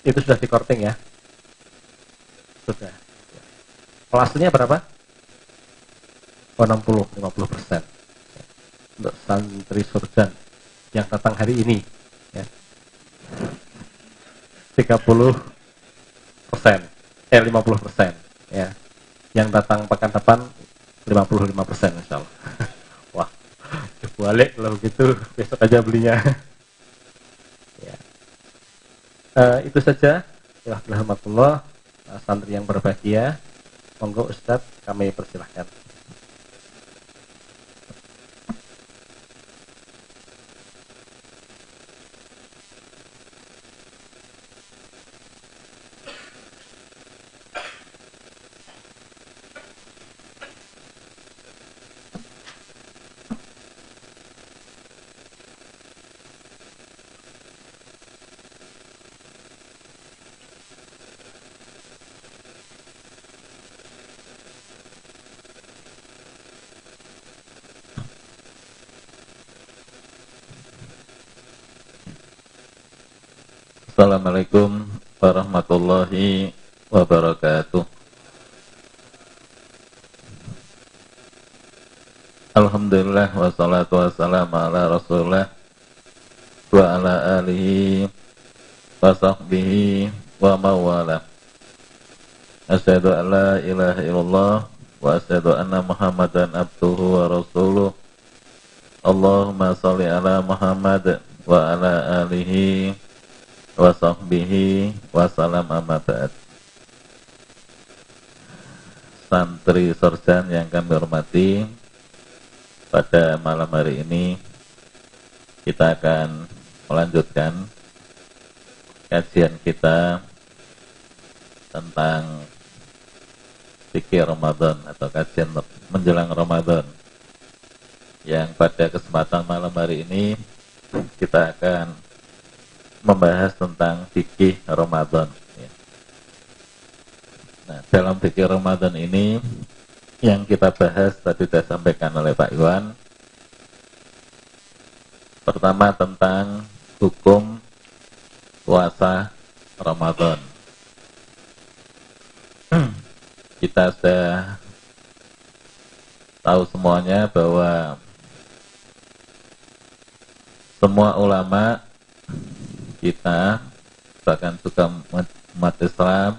Itu sudah di korting ya? Sudah. Kelasnya berapa? Oh 60, 50 persen. Untuk santri surjan yang datang hari ini. Ya. 30 persen, eh 50 persen. Ya. Yang datang pekan depan 55 persen insya Allah. Wah, balik kalau gitu besok aja belinya. Uh, itu saja. Ya, Alhamdulillah santri yang berbahagia. Monggo Ustadz kami persilahkan. Warahmatullahi wabarakatuh. Alhamdulillah wassalatu wassalamu ala rasulullah wa ala alihi wa sahbihi wa mawala Asyhadu an la ilaha illallah wa asyhadu anna muhammadan abduhu wa rasuluh Allahumma salli ala Muhammad wa ala alihi wa sahbihi wa salam amma ba'd. Santri Sorjan yang kami hormati, pada malam hari ini kita akan melanjutkan kajian kita tentang fikir Ramadan atau kajian menjelang Ramadan yang pada kesempatan malam hari ini kita akan membahas tentang fikih Ramadan. Ya. Nah, dalam fikih Ramadan ini yang kita bahas tadi sudah sampaikan oleh Pak Iwan. Pertama tentang hukum puasa Ramadan. kita sudah tahu semuanya bahwa semua ulama kita bahkan juga umat Islam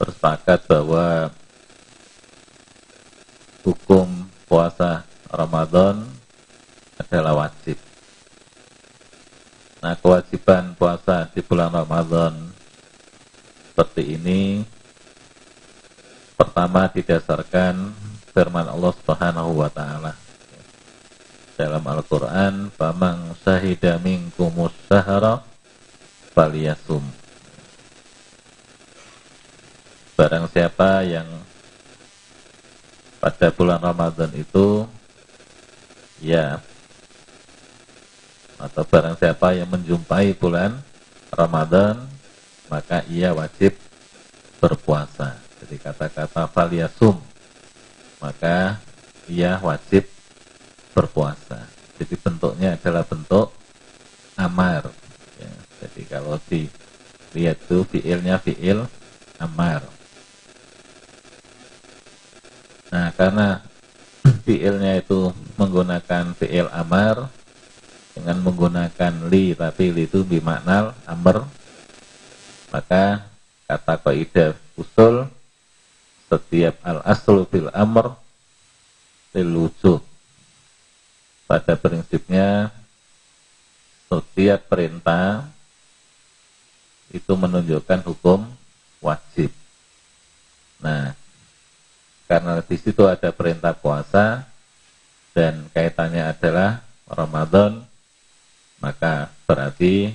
bersepakat bahwa hukum puasa Ramadan adalah wajib. Nah, kewajiban puasa di bulan Ramadan seperti ini pertama didasarkan firman Allah Subhanahu wa taala dalam Al-Quran Famang sahida minkumus sahara Faliyasum Barang siapa yang pada bulan Ramadan itu ya atau barang siapa yang menjumpai bulan Ramadan maka ia wajib berpuasa. Jadi kata-kata faliyasum maka ia wajib berpuasa. Jadi bentuknya adalah bentuk amar. Ya, jadi kalau dilihat itu fiilnya fiil amar. Nah karena fiilnya itu menggunakan fiil amar dengan menggunakan li tapi li itu bimaknal amr maka kata kaidah usul setiap al aslu fil amr lil wujud pada prinsipnya setiap perintah itu menunjukkan hukum wajib. Nah, karena di situ ada perintah puasa dan kaitannya adalah Ramadan, maka berarti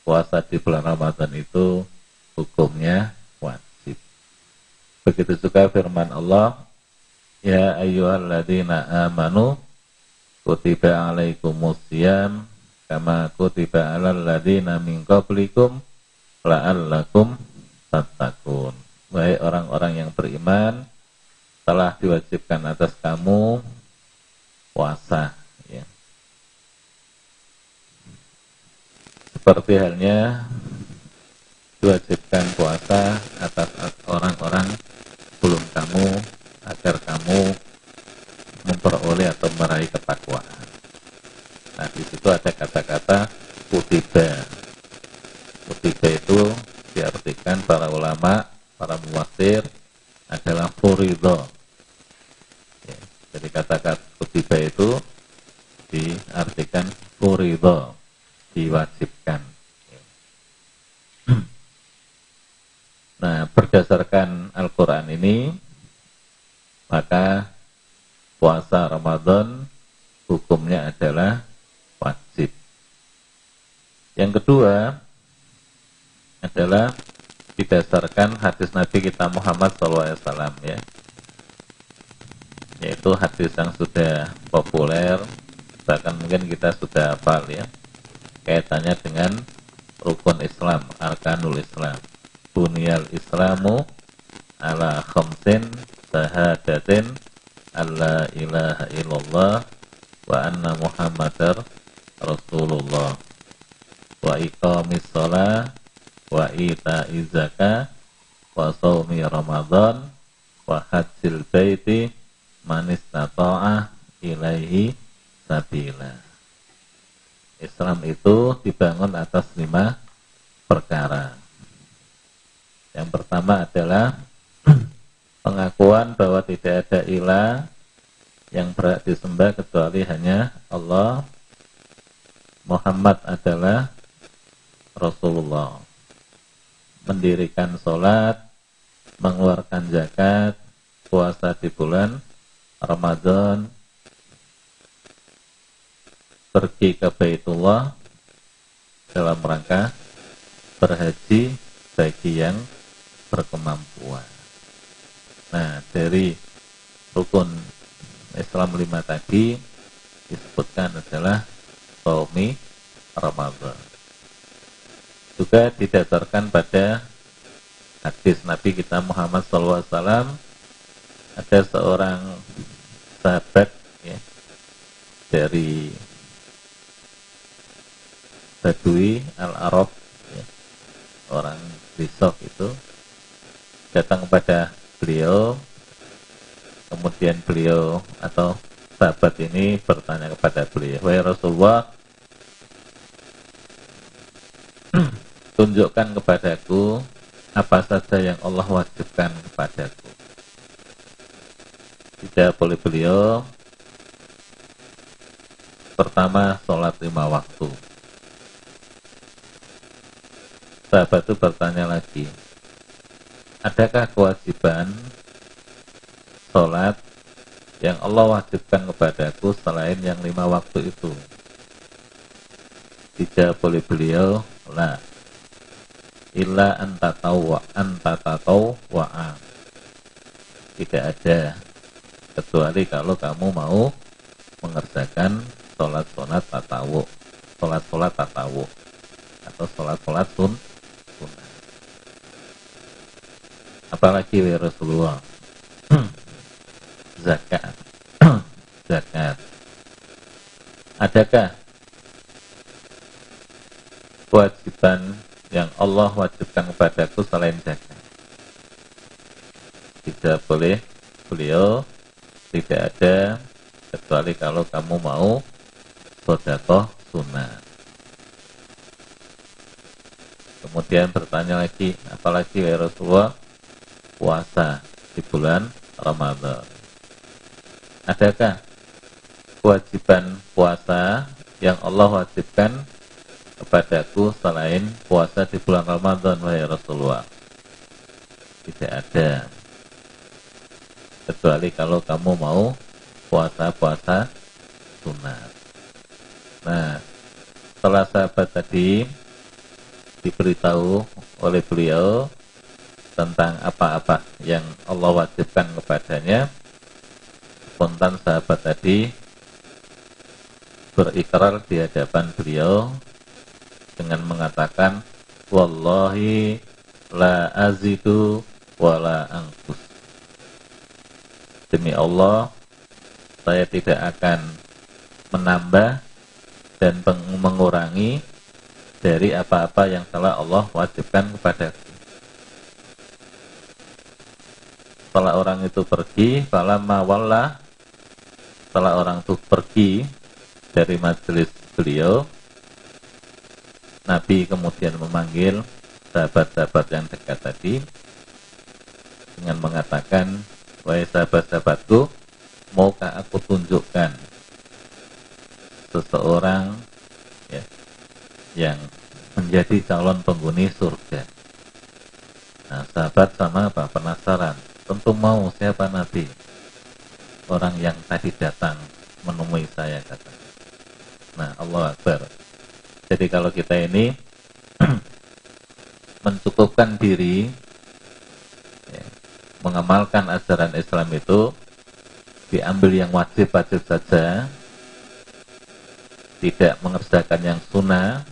puasa di bulan Ramadan itu hukumnya wajib. Begitu juga firman Allah, Ya ayyuhalladzina amanu kutiba alaikumus siyam kama kutiba alal ladina min qablikum la'allakum tattaqun. Wahai orang-orang yang beriman, telah diwajibkan atas kamu puasa ya. Seperti halnya diwajibkan puasa atas orang-orang belum kamu agar kamu memperoleh atau meraih ketakwaan. Nah, di situ ada kata-kata kutiba. Kutiba itu diartikan para ulama, para muwasir adalah furido. Ya, jadi kata-kata kutiba itu diartikan furido, diwajibkan. Nah, berdasarkan Al-Quran ini, maka puasa Ramadan hukumnya adalah wajib. Yang kedua adalah didasarkan hadis Nabi kita Muhammad SAW ya, yaitu hadis yang sudah populer, bahkan mungkin kita sudah hafal ya, kaitannya dengan rukun Islam, arkanul Islam. Bunyal islamu ala khamsin sahadatin alla ilaha illallah wa anna muhammadar rasulullah wa iqamis shalah wa ita izaka wa sawmi ramadan wa hajjil baiti man istata'ah ilaihi sabila Islam itu dibangun atas lima perkara. Yang pertama adalah pengakuan bahwa tidak ada ilah yang berat disembah kecuali hanya Allah. Muhammad adalah Rasulullah. Mendirikan sholat, mengeluarkan zakat, puasa di bulan Ramadan, pergi ke Baitullah dalam rangka berhaji bagi yang berkemampuan. Nah, dari rukun Islam lima tadi disebutkan adalah Saumi Ramadan. Juga didasarkan pada hadis Nabi kita Muhammad SAW ada seorang sahabat ya, dari Badui Al-Arab ya, orang besok itu datang kepada beliau kemudian beliau atau sahabat ini bertanya kepada beliau wahai Rasulullah tunjukkan kepadaku apa saja yang Allah wajibkan kepadaku. Tidak boleh beliau pertama sholat lima waktu. Sahabat itu bertanya lagi adakah kewajiban sholat yang Allah wajibkan kepadaku selain yang lima waktu itu? Tidak boleh beliau, la. Illa anta tahu anta tahu wa tidak ada. Kecuali kalau kamu mau mengerjakan sholat sholat tatawu sholat sholat tatawu atau sholat sholat sun apalagi ya Rasulullah? Zakat. Zakat. Adakah kewajiban yang Allah wajibkan kepadaku selain zakat? Tidak boleh beliau tidak ada kecuali kalau kamu mau sodakoh sunnah. Kemudian bertanya lagi apalagi ya Rasulullah puasa di bulan Ramadan. Adakah kewajiban puasa yang Allah wajibkan kepadaku selain puasa di bulan Ramadan wahai Rasulullah? Tidak ada. Kecuali kalau kamu mau puasa-puasa sunat. Nah, setelah sahabat tadi diberitahu oleh beliau tentang apa-apa yang Allah wajibkan kepadanya. Spontan sahabat tadi berikrar di hadapan beliau dengan mengatakan wallahi la azidu wala angkus demi Allah saya tidak akan menambah dan mengurangi dari apa-apa yang telah Allah wajibkan kepada setelah orang itu pergi fala mawalla setelah orang itu pergi dari majelis beliau. Nabi kemudian memanggil sahabat-sahabat yang dekat tadi dengan mengatakan wahai sahabat-sahabatku maukah aku tunjukkan seseorang ya, yang menjadi calon penghuni surga? Nah sahabat sama apa? Penasaran tentu mau siapa Nabi orang yang tadi datang menemui saya kata. Nah, Allah Akbar. Jadi kalau kita ini mencukupkan diri ya, mengamalkan ajaran Islam itu diambil yang wajib-wajib saja tidak mengerjakan yang sunnah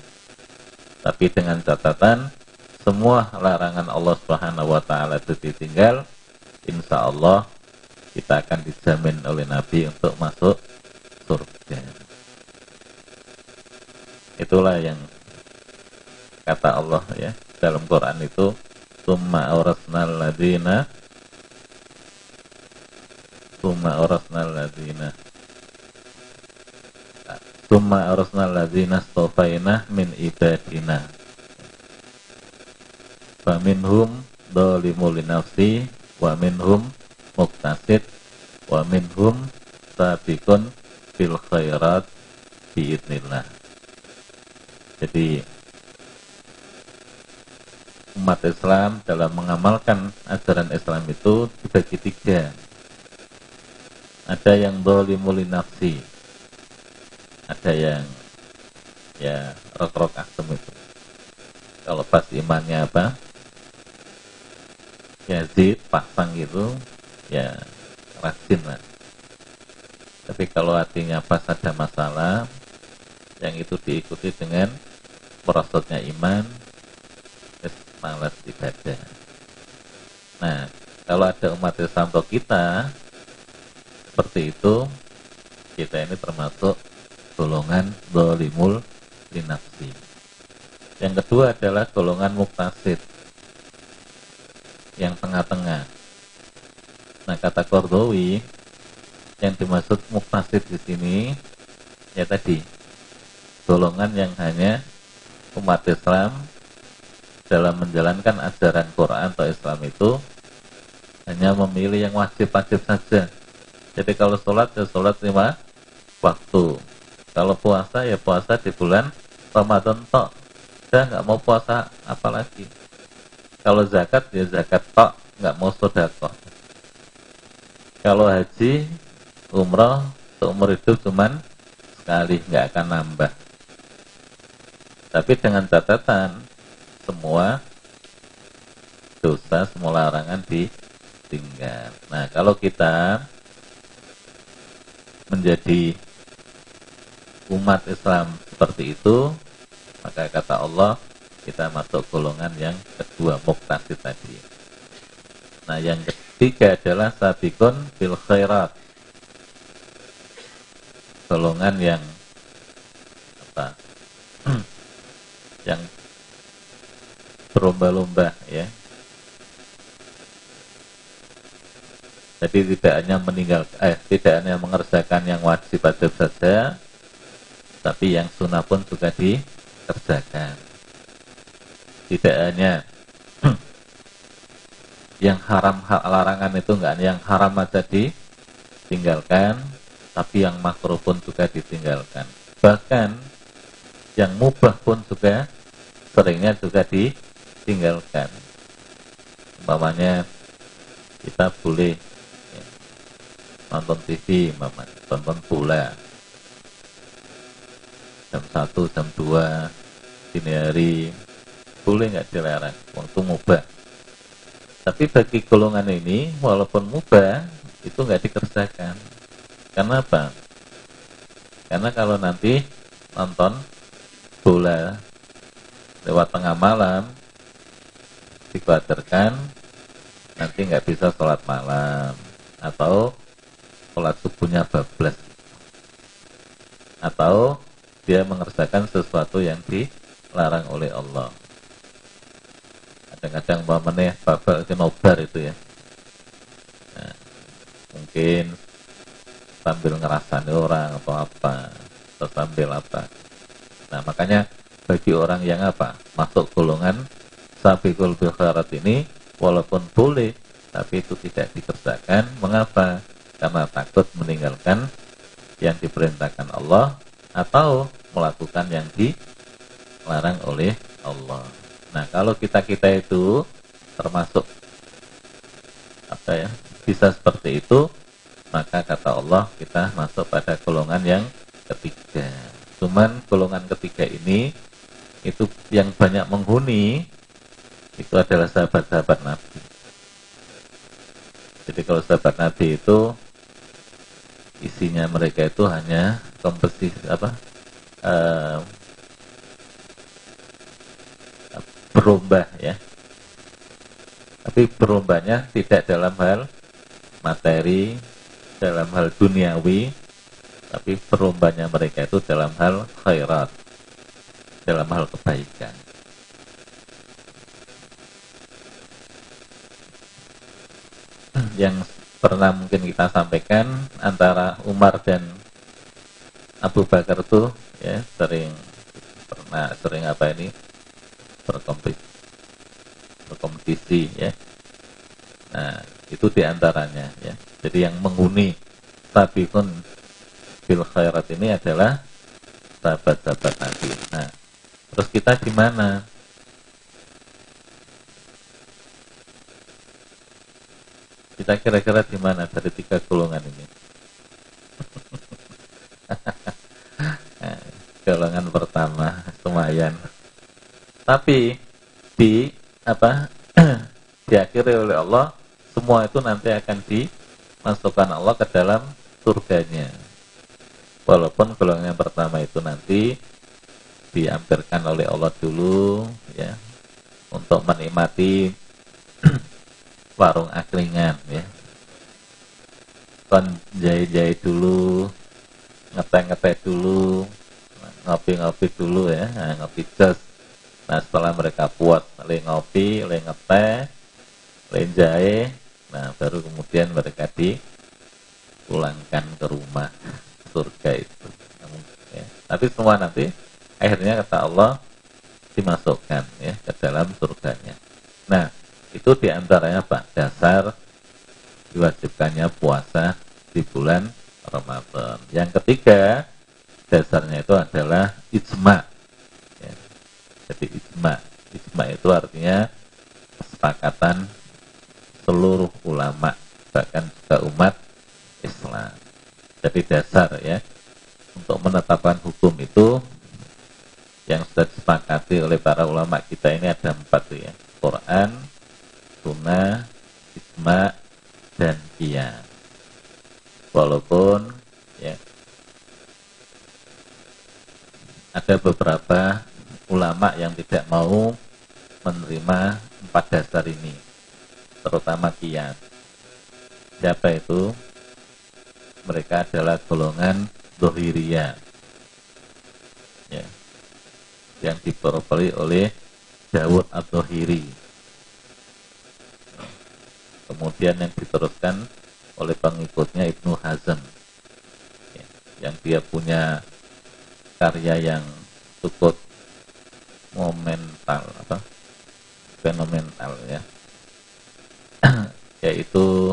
tapi dengan catatan semua larangan Allah Subhanahu wa taala itu ditinggal insya Allah kita akan dijamin oleh Nabi untuk masuk surga. Itulah yang kata Allah ya dalam Quran itu summa awrasnal ladina summa awrasnal ladina summa awrasnal ladina stofaina min ibadina faminhum dolimul nafsi wa minhum muktasid wa minhum sabiqun fil khairat biidnillah jadi umat Islam dalam mengamalkan ajaran Islam itu dibagi tiga. Ada yang dolimuli nafsi ada yang ya rok-rok itu. Kalau pas imannya apa Yazid pasang gitu ya rajin lah. Tapi kalau hatinya pas ada masalah yang itu diikuti dengan merosotnya iman malas ibadah. Nah kalau ada umat Islam atau kita seperti itu kita ini termasuk golongan dolimul linafsi. Yang kedua adalah golongan muktasid yang tengah-tengah Nah kata Kordowi yang dimaksud muktasid di sini ya tadi golongan yang hanya umat Islam dalam menjalankan ajaran Quran atau Islam itu hanya memilih yang wajib-wajib saja. Jadi kalau sholat ya sholat lima waktu. Kalau puasa ya puasa di bulan Ramadan tok. Saya nggak mau puasa apalagi. Kalau zakat ya zakat tok, nggak mau sodakoh kalau haji umroh seumur hidup cuman sekali nggak akan nambah. Tapi dengan catatan semua dosa semua larangan ditinggal. Nah kalau kita menjadi umat Islam seperti itu maka kata Allah kita masuk golongan yang kedua muktasid tadi nah yang kedua Tiga adalah sabikun bil khairat. Golongan yang apa? yang berlomba-lomba ya. Jadi tidak hanya meninggal, eh, tidak hanya mengerjakan yang wajib-wajib saja, tapi yang sunnah pun juga dikerjakan. Tidak hanya yang haram larangan itu enggak yang haram aja ditinggalkan tapi yang makruh pun juga ditinggalkan. Bahkan yang mubah pun juga seringnya juga ditinggalkan. Umpamanya kita boleh ya, nonton TV mama nonton bola. Jam 1 jam 2 dini hari boleh nggak dilarang waktu mubah tapi bagi golongan ini, walaupun mubah, itu nggak dikerjakan. Karena apa? Karena kalau nanti nonton bola lewat tengah malam, dikhawatirkan nanti nggak bisa sholat malam atau sholat subuhnya bablas atau dia mengerjakan sesuatu yang di dilarang oleh Allah kadang-kadang meneh babal itu nobar itu ya. Nah, mungkin sambil ngerasani orang atau apa atau sambil apa. Nah makanya bagi orang yang apa masuk golongan sabiqul bil ini walaupun boleh tapi itu tidak dikerjakan. Mengapa? Karena takut meninggalkan yang diperintahkan Allah atau melakukan yang dilarang oleh Allah. Nah, kalau kita-kita itu termasuk apa ya? Bisa seperti itu, maka kata Allah kita masuk pada golongan yang ketiga. Cuman golongan ketiga ini itu yang banyak menghuni itu adalah sahabat-sahabat Nabi. Jadi kalau sahabat Nabi itu isinya mereka itu hanya kompetisi apa uh, berubah ya. Tapi berombanya tidak dalam hal materi dalam hal duniawi tapi berombanya mereka itu dalam hal khairat dalam hal kebaikan. Yang pernah mungkin kita sampaikan antara Umar dan Abu Bakar tuh ya sering pernah sering apa ini berkompetisi, berkompetisi ya nah itu di antaranya ya jadi yang menghuni pun bil khairat ini adalah sahabat-sahabat Nabi nah terus kita di mana Kita kira-kira di mana dari tiga golongan ini? golongan pertama lumayan. Tapi di apa diakhiri oleh Allah semua itu nanti akan dimasukkan Allah ke dalam surganya. Walaupun golongan yang pertama itu nanti diampirkan oleh Allah dulu ya untuk menikmati warung angkringan ya. Kon jahit-jahit dulu ngeteh-ngeteh dulu ngopi-ngopi dulu ya. Nah, ngopi jas nah setelah mereka puas le ngopi le ngeteh le jahe nah baru kemudian mereka dipulangkan ke rumah surga itu ya. tapi semua nanti akhirnya kata Allah dimasukkan ya ke dalam surganya nah itu di antaranya Pak dasar diwajibkannya puasa di bulan Ramadan. Yang ketiga dasarnya itu adalah ijma. Jadi ijma, ijma itu artinya kesepakatan seluruh ulama bahkan juga umat Islam. Jadi dasar ya untuk menetapkan hukum itu yang sudah disepakati oleh para ulama kita ini ada empat ya Quran, sunnah, isma, dan iya. Walaupun ya ada beberapa ulama yang tidak mau menerima empat dasar ini, terutama kias. Siapa itu? Mereka adalah golongan dohiria, ya, yang diperoleh oleh Dawud Ad-Dohiri. Kemudian yang diteruskan oleh pengikutnya Ibnu Hazm. Ya, yang dia punya karya yang cukup momental apa? Fenomenal ya. Yaitu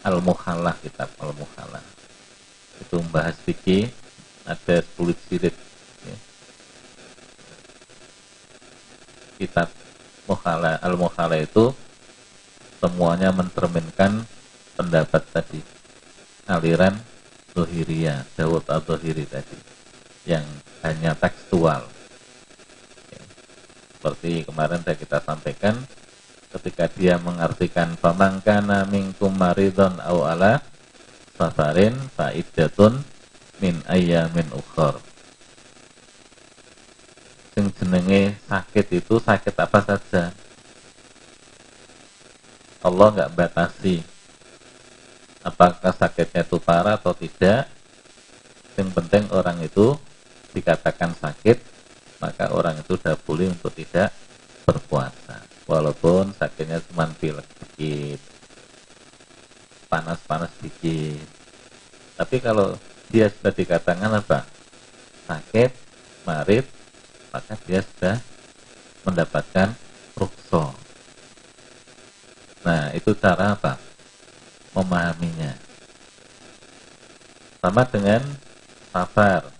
Al-Mukhalah kitab Al-Mukhalah itu membahas fikih ada kulit sirit ya. kitab mukhala al mukhala itu semuanya mencerminkan pendapat tadi aliran Zuhiriyah Dawud al-Zuhiri tadi yang hanya tekstual. Ya. seperti kemarin sudah kita sampaikan ketika dia mengartikan pamangkana minkum maridon au ala safarin faidatun min ayyamin ukhor sing jenenge sakit itu sakit apa saja? Allah nggak batasi apakah sakitnya itu parah atau tidak. Yang penting orang itu dikatakan sakit, maka orang itu sudah boleh untuk tidak berpuasa. Walaupun sakitnya cuma pilek sedikit, panas-panas sedikit. Tapi kalau dia sudah dikatakan apa? Sakit, marit, maka dia sudah mendapatkan rukso. Nah, itu cara apa? Memahaminya. Sama dengan safar.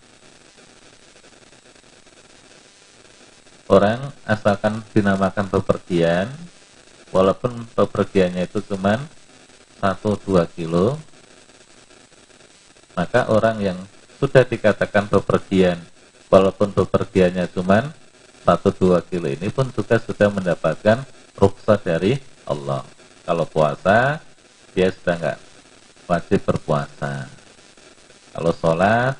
Orang asalkan dinamakan bepergian, walaupun bepergiannya itu cuma 1-2 kilo, maka orang yang sudah dikatakan bepergian, walaupun bepergiannya cuma 1-2 kilo ini pun juga sudah mendapatkan rukhsah dari Allah. Kalau puasa, dia sudah nggak wajib berpuasa. Kalau sholat,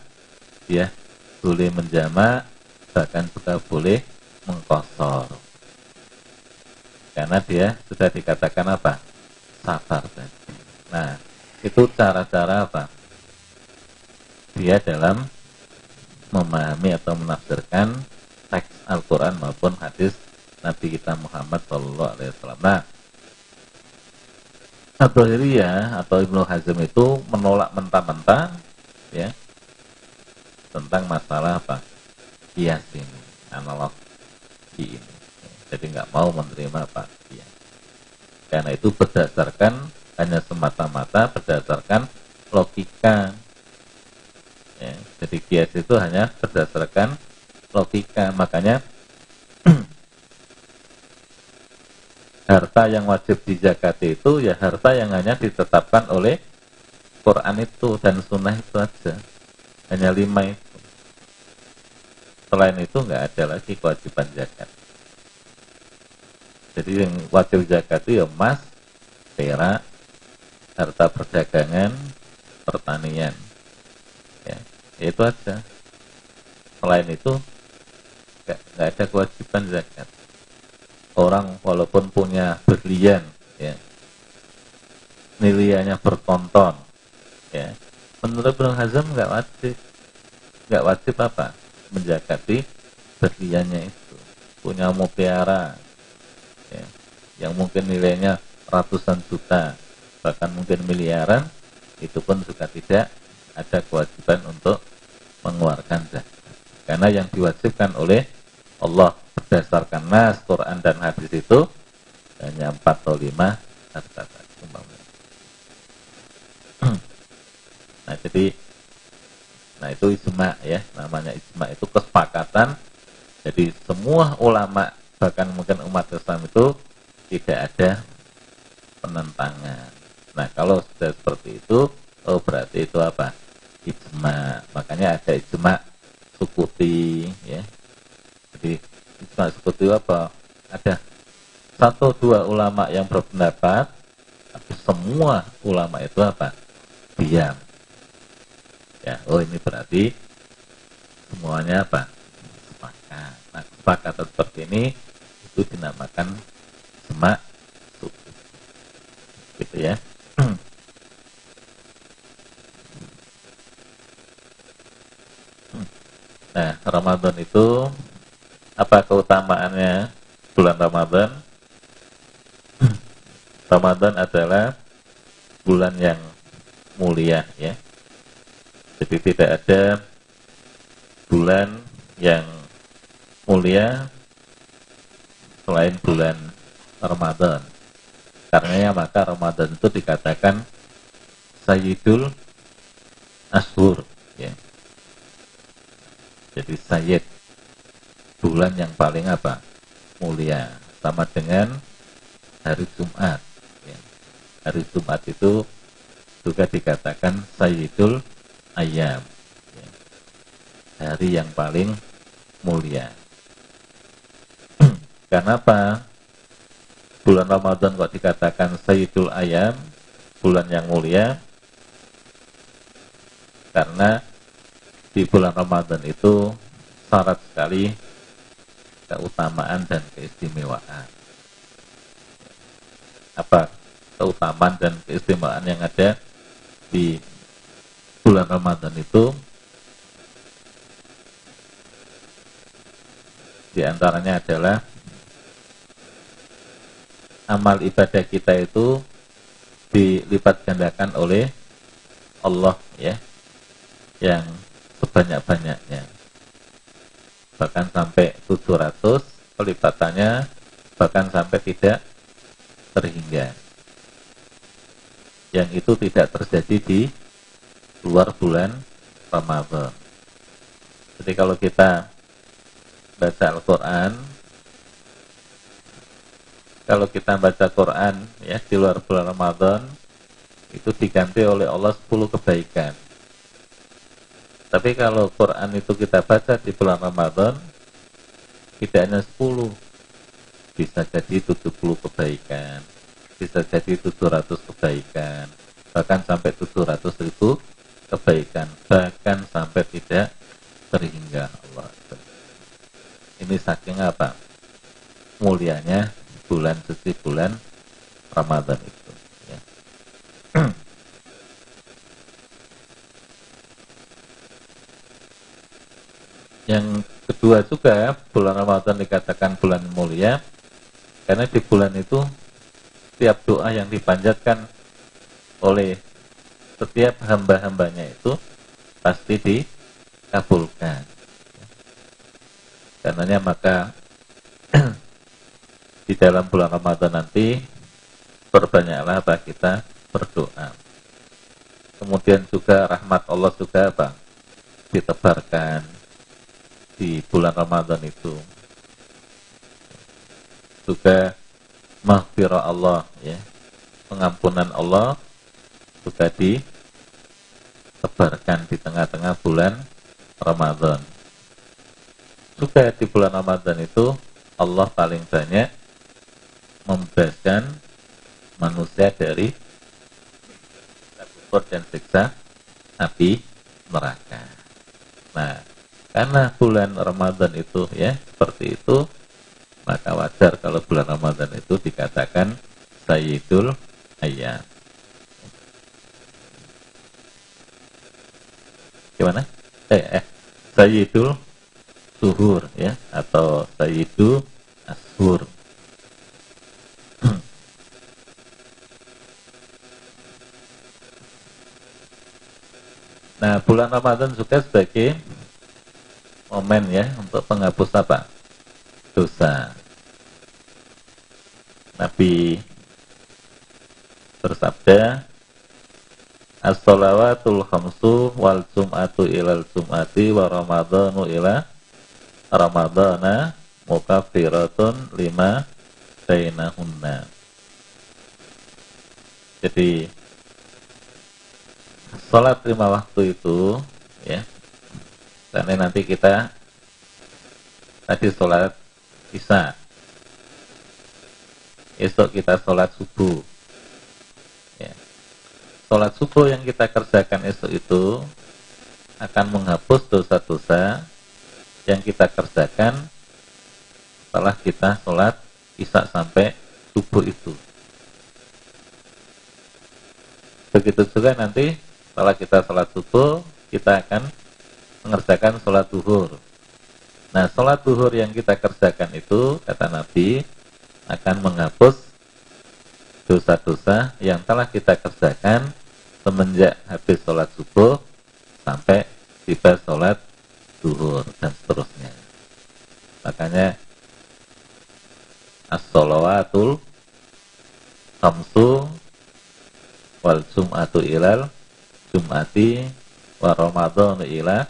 dia boleh menjamak, bahkan juga boleh mengkosor. Karena dia sudah dikatakan apa? Sabar tadi. Nah, itu cara-cara apa? Dia dalam memahami atau menafsirkan teks Al-Quran maupun hadis Nabi kita Muhammad Sallallahu Alaihi Wasallam. Nah, Adohiriyah atau Ibnu Hazm itu menolak mentah-mentah ya tentang masalah apa kias ini analog ini jadi nggak mau menerima kias karena itu berdasarkan hanya semata-mata berdasarkan logika. Ya, jadi kias itu hanya berdasarkan logika. Makanya harta yang wajib dizakati itu ya harta yang hanya ditetapkan oleh Quran itu dan sunnah itu aja. Hanya lima itu selain itu nggak ada lagi kewajiban zakat. Jadi yang wajib zakat itu ya emas perak harta perdagangan pertanian. Ya itu aja. Selain itu nggak ada kewajiban zakat. Orang walaupun punya berlian ya nilainya bertonton ya menurut Ibnu Hazm nggak wajib. Nggak wajib apa menjakati berliannya itu. Punya mutiara ya, yang mungkin nilainya ratusan juta bahkan mungkin miliaran itu pun juga tidak ada kewajiban untuk mengeluarkan zakat. Karena yang diwajibkan oleh Allah berdasarkan nas Quran dan hadis itu hanya empat atau lima harta nah jadi nah itu ijma ya. Namanya ijma itu kesepakatan. Jadi semua ulama bahkan mungkin umat Islam itu tidak ada penentangan. Nah kalau sudah seperti itu oh berarti itu apa? Ijma. Makanya ada ijma sukuti ya. Jadi ijma seperti apa? Ada satu dua ulama yang berpendapat tapi semua ulama itu apa? Diam ya oh ini berarti semuanya apa sepakat nah kesepakatan seperti ini itu dinamakan semak gitu ya Nah, Ramadan itu apa keutamaannya bulan Ramadan? Ramadan adalah bulan yang mulia ya. Jadi tidak ada bulan yang mulia selain bulan Ramadan. Karena maka Ramadan itu dikatakan Sayyidul Ashur ya. Jadi Sayyid bulan yang paling apa mulia sama dengan hari Jumat ya. hari Jumat itu juga dikatakan Sayyidul Ayam. Ya. hari yang paling mulia. Karena apa? Bulan Ramadan kok dikatakan Sayyidul Ayam bulan yang mulia? Karena di bulan Ramadan itu syarat sekali keutamaan dan keistimewaan. Apa? Keutamaan dan keistimewaan yang ada di bulan Ramadan itu Di antaranya adalah amal ibadah kita itu dilipat gandakan oleh Allah ya yang sebanyak-banyaknya. Bahkan sampai 700 pelipatannya bahkan sampai tidak terhingga. Yang itu tidak terjadi di luar bulan Ramadan. Jadi kalau kita baca Al-Quran kalau kita baca Quran ya di luar bulan Ramadan itu diganti oleh Allah 10 kebaikan. Tapi kalau Quran itu kita baca di bulan Ramadan tidak hanya 10 bisa jadi 70 kebaikan bisa jadi 700 kebaikan bahkan sampai 700 ribu kebaikan bahkan sampai tidak terhingga Allah ini saking apa mulianya bulan suci bulan Ramadan itu ya. yang kedua juga bulan Ramadan dikatakan bulan mulia karena di bulan itu setiap doa yang dipanjatkan oleh setiap hamba-hambanya itu pasti di kabulkan. Karenanya maka di dalam bulan Ramadan nanti perbanyaklah apa kita berdoa. Kemudian juga rahmat Allah juga apa? ditebarkan di bulan Ramadan itu. Juga mahfirah Allah ya. Pengampunan Allah juga ditebarkan di tengah-tengah bulan Ramadan. Juga di bulan Ramadan itu Allah paling banyak membebaskan manusia dari kubur dan siksa api neraka. Nah, karena bulan Ramadan itu ya seperti itu, maka wajar kalau bulan Ramadan itu dikatakan Sayyidul Ayat. Gimana? Eh, eh Sayyidul Suhur ya atau Sayyidu Ashur. Nah, bulan Ramadan juga sebagai momen ya untuk penghapus apa? Dosa. Nabi bersabda, As-salawatul khamsu wal jum'atu ilal jum'ati wa ramadhanu ila ramadhana mukaffiratun lima bainahunna. Jadi sholat lima waktu itu ya karena nanti kita tadi sholat isya esok kita sholat subuh sholat subuh yang kita kerjakan esok itu akan menghapus dosa-dosa yang kita kerjakan setelah kita sholat isya sampai subuh itu. Begitu juga nanti setelah kita sholat subuh, kita akan mengerjakan sholat duhur. Nah, sholat duhur yang kita kerjakan itu, kata Nabi, akan menghapus dosa-dosa yang telah kita kerjakan semenjak habis sholat subuh sampai tiba sholat duhur dan seterusnya. Makanya as-sholawatul khamsu wal jum'atu ilal jum'ati wa ramadhan ila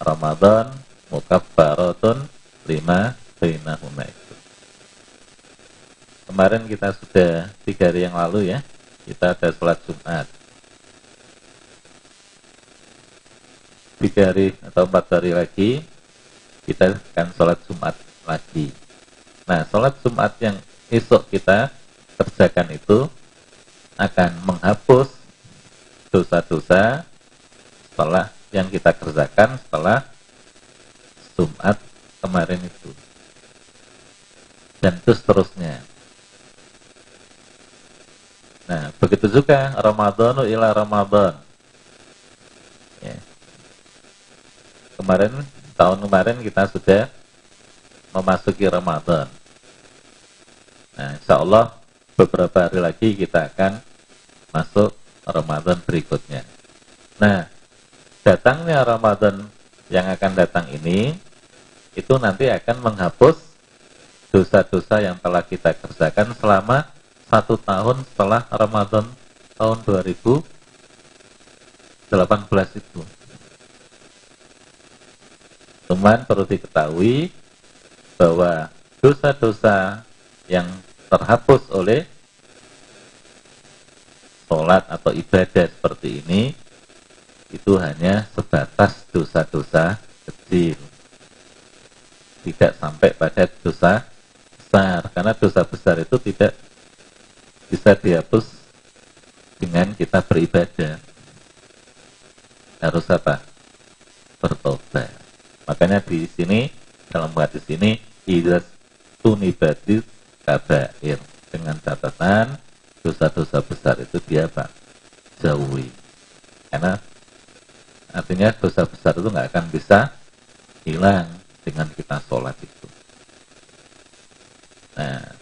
ramadhan mukaffaratun lima bainahuma. Kemarin kita sudah tiga hari yang lalu ya, kita ada sholat Jumat. tiga hari atau empat hari lagi kita akan sholat Jumat lagi. Nah, sholat Jumat yang esok kita kerjakan itu akan menghapus dosa-dosa setelah yang kita kerjakan setelah Jumat kemarin itu. Dan terus seterusnya. Nah, begitu juga Ramadan ila Ramadan. Ya, kemarin tahun kemarin kita sudah memasuki Ramadan. Nah, insya Allah beberapa hari lagi kita akan masuk Ramadan berikutnya. Nah, datangnya Ramadan yang akan datang ini itu nanti akan menghapus dosa-dosa yang telah kita kerjakan selama satu tahun setelah Ramadan tahun 2018 itu. Cuman perlu diketahui bahwa dosa-dosa yang terhapus oleh sholat atau ibadah seperti ini itu hanya sebatas dosa-dosa kecil tidak sampai pada dosa besar karena dosa besar itu tidak bisa dihapus dengan kita beribadah. Harus apa? Bertobat. Makanya di sini dalam hadis ini idas tunibati kabair. Dengan catatan dosa-dosa besar itu dia apa? Jauhi. Karena artinya dosa besar itu nggak akan bisa hilang dengan kita sholat itu. Nah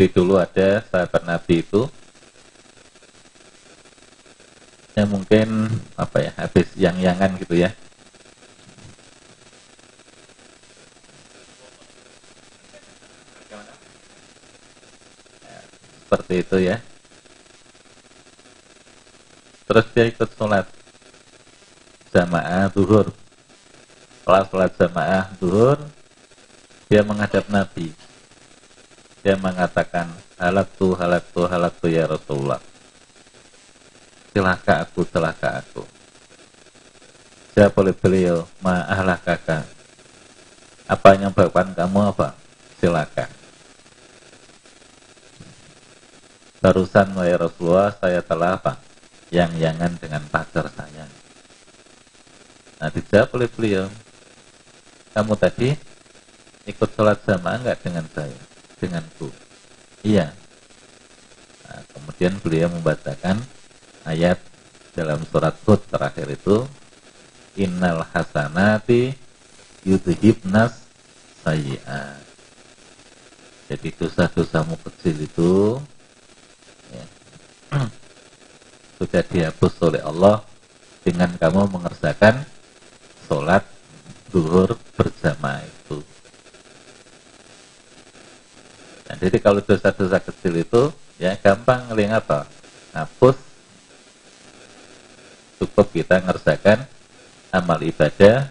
jadi dulu ada sahabat Nabi itu. Yang mungkin apa ya habis yang-yangan gitu ya. Seperti itu ya. Terus dia ikut sholat. Jamaah duhur. Setelah sholat jamaah duhur dia menghadap Nabi dia mengatakan halaktu halaktu halaktu ya Rasulullah. Celaka aku celaka aku. Saya boleh beliau ma'ahlah kakak apa yang menyebabkan kamu apa? Silakan barusan wahai Rasulullah saya telah apa? Yang yangan dengan pacar saya. Nah dijawab oleh beliau kamu tadi ikut sholat jamaah enggak dengan saya denganku. Iya. Nah, kemudian beliau membacakan ayat dalam surat Hud terakhir itu innal hasanati yudhibnas sayyi'at jadi dosa-dosamu kecil itu sudah dihapus oleh Allah dengan kamu mengerjakan sholat duhur bersama itu. Nah, jadi kalau dosa-dosa kecil itu ya gampang ngelihat apa? Hapus cukup kita ngerjakan amal ibadah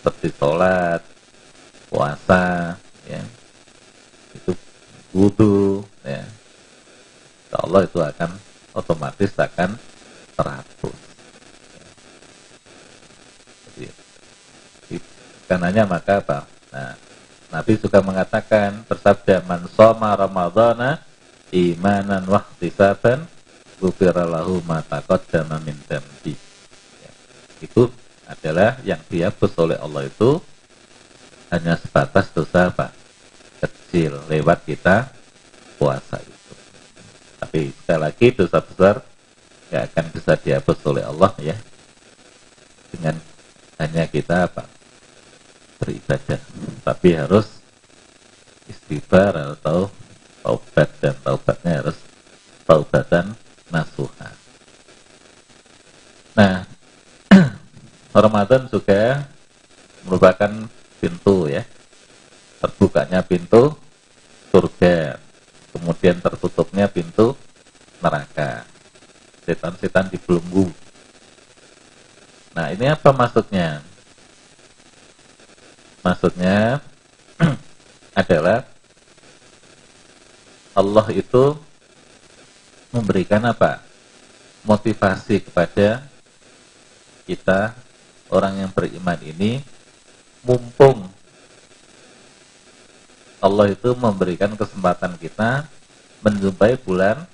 seperti sholat, puasa, ya, itu wudhu, ya, Allah itu akan otomatis akan terhapus. Jadi, karenanya maka apa? Nah, Nabi juga mengatakan bersabda man soma ramadhana imanan wahtisaban ghufira lahu ma taqaddama min dambi. Ya, itu adalah yang dihapus oleh Allah itu hanya sebatas dosa apa? kecil lewat kita puasa itu. Tapi sekali lagi dosa besar nggak akan bisa dihapus oleh Allah ya dengan hanya kita apa beribadah tapi harus istighfar atau taubat dan taubatnya harus taubatan nasuha. Nah Ramadan juga merupakan pintu ya. Terbukanya pintu surga. Kemudian tertutupnya pintu neraka. Setan-setan dibelenggu nah ini apa maksudnya maksudnya adalah Allah itu memberikan apa? Motivasi kepada kita orang yang beriman ini mumpung Allah itu memberikan kesempatan kita menjumpai bulan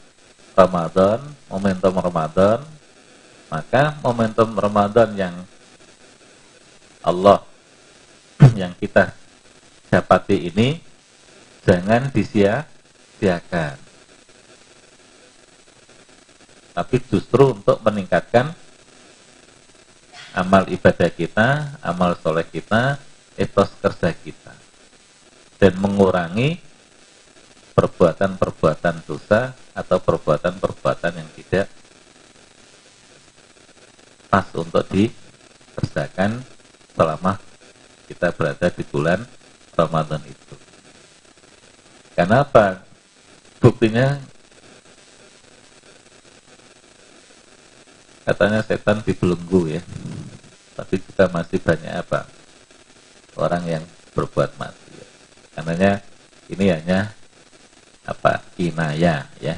Ramadan, momentum Ramadan, maka momentum Ramadan yang Allah yang kita dapati ini jangan disia-siakan. Tapi justru untuk meningkatkan amal ibadah kita, amal soleh kita, etos kerja kita. dan mengurangi perbuatan-perbuatan dosa atau perbuatan-perbuatan yang tidak pas untuk dikerjakan selama kita berada di bulan Ramadan itu. Kenapa? Buktinya katanya setan dibelenggu ya. Tapi juga masih banyak apa? Orang yang berbuat mati. Karenanya ini hanya apa? Kinaya ya.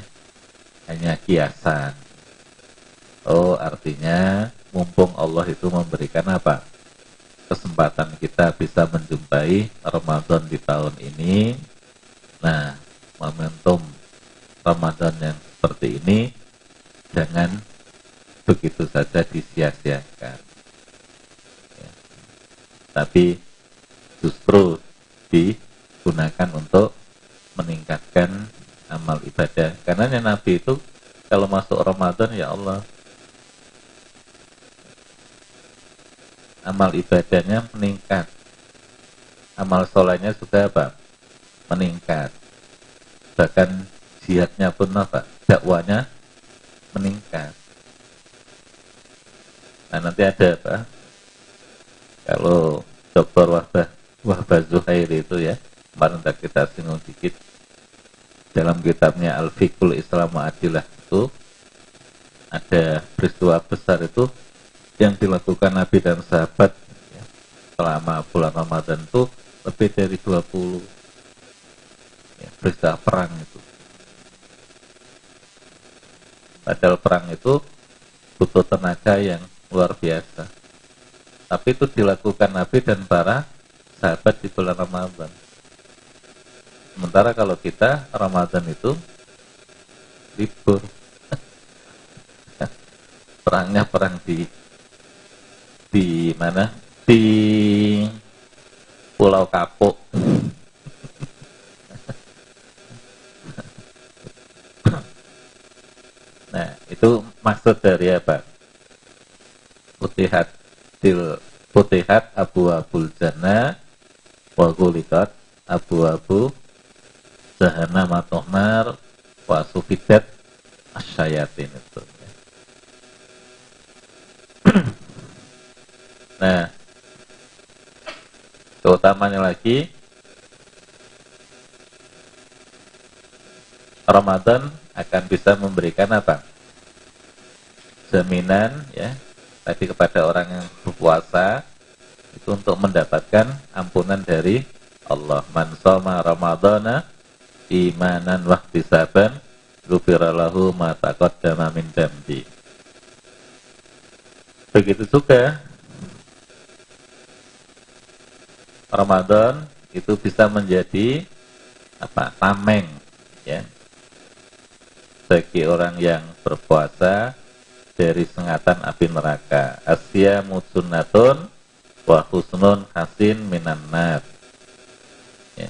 Hanya kiasan. Oh, artinya mumpung Allah itu memberikan apa? Kesempatan kita bisa menjumpai Ramadan di tahun ini. Nah, momentum Ramadan yang seperti ini jangan begitu saja disia-siakan. Ya. Tapi justru digunakan untuk meningkatkan amal ibadah. Karena Nabi itu kalau masuk Ramadan ya Allah amal ibadahnya meningkat. Amal solehnya juga apa? Meningkat. Bahkan jihadnya pun apa? Dakwanya meningkat. Nah nanti ada apa? Kalau Dr. Wahbah, Wahbah Zuhairi itu ya, kemarin kita singgung dikit, dalam kitabnya Al-Fiqhul Islam Adilah itu, ada peristiwa besar itu yang dilakukan Nabi dan sahabat ya, selama bulan Ramadan itu lebih dari 20 ya, peristiwa perang itu. Padahal perang itu butuh tenaga yang luar biasa. Tapi itu dilakukan Nabi dan para sahabat di bulan Ramadan. Sementara kalau kita Ramadan itu libur. Perangnya perang di di mana? Di Pulau Kapuk. Nah itu maksud dari apa? Putihat til putihat abu abul jana wa gulikat abu abu zahana matohnar wa sufidat asyayatin itu Nah, keutamanya lagi Ramadan akan bisa memberikan apa? Jaminan ya tadi kepada orang yang berpuasa itu untuk mendapatkan ampunan dari Allah. Man shoma Ramadana imanan wa ihtisaban ghufira lahu ma taqaddama min dambi. Begitu juga Ramadan itu bisa menjadi apa tameng ya. Bagi orang yang berpuasa dari sengatan api neraka. Asya musunnatun wa husnun hasin minan nar. Ya.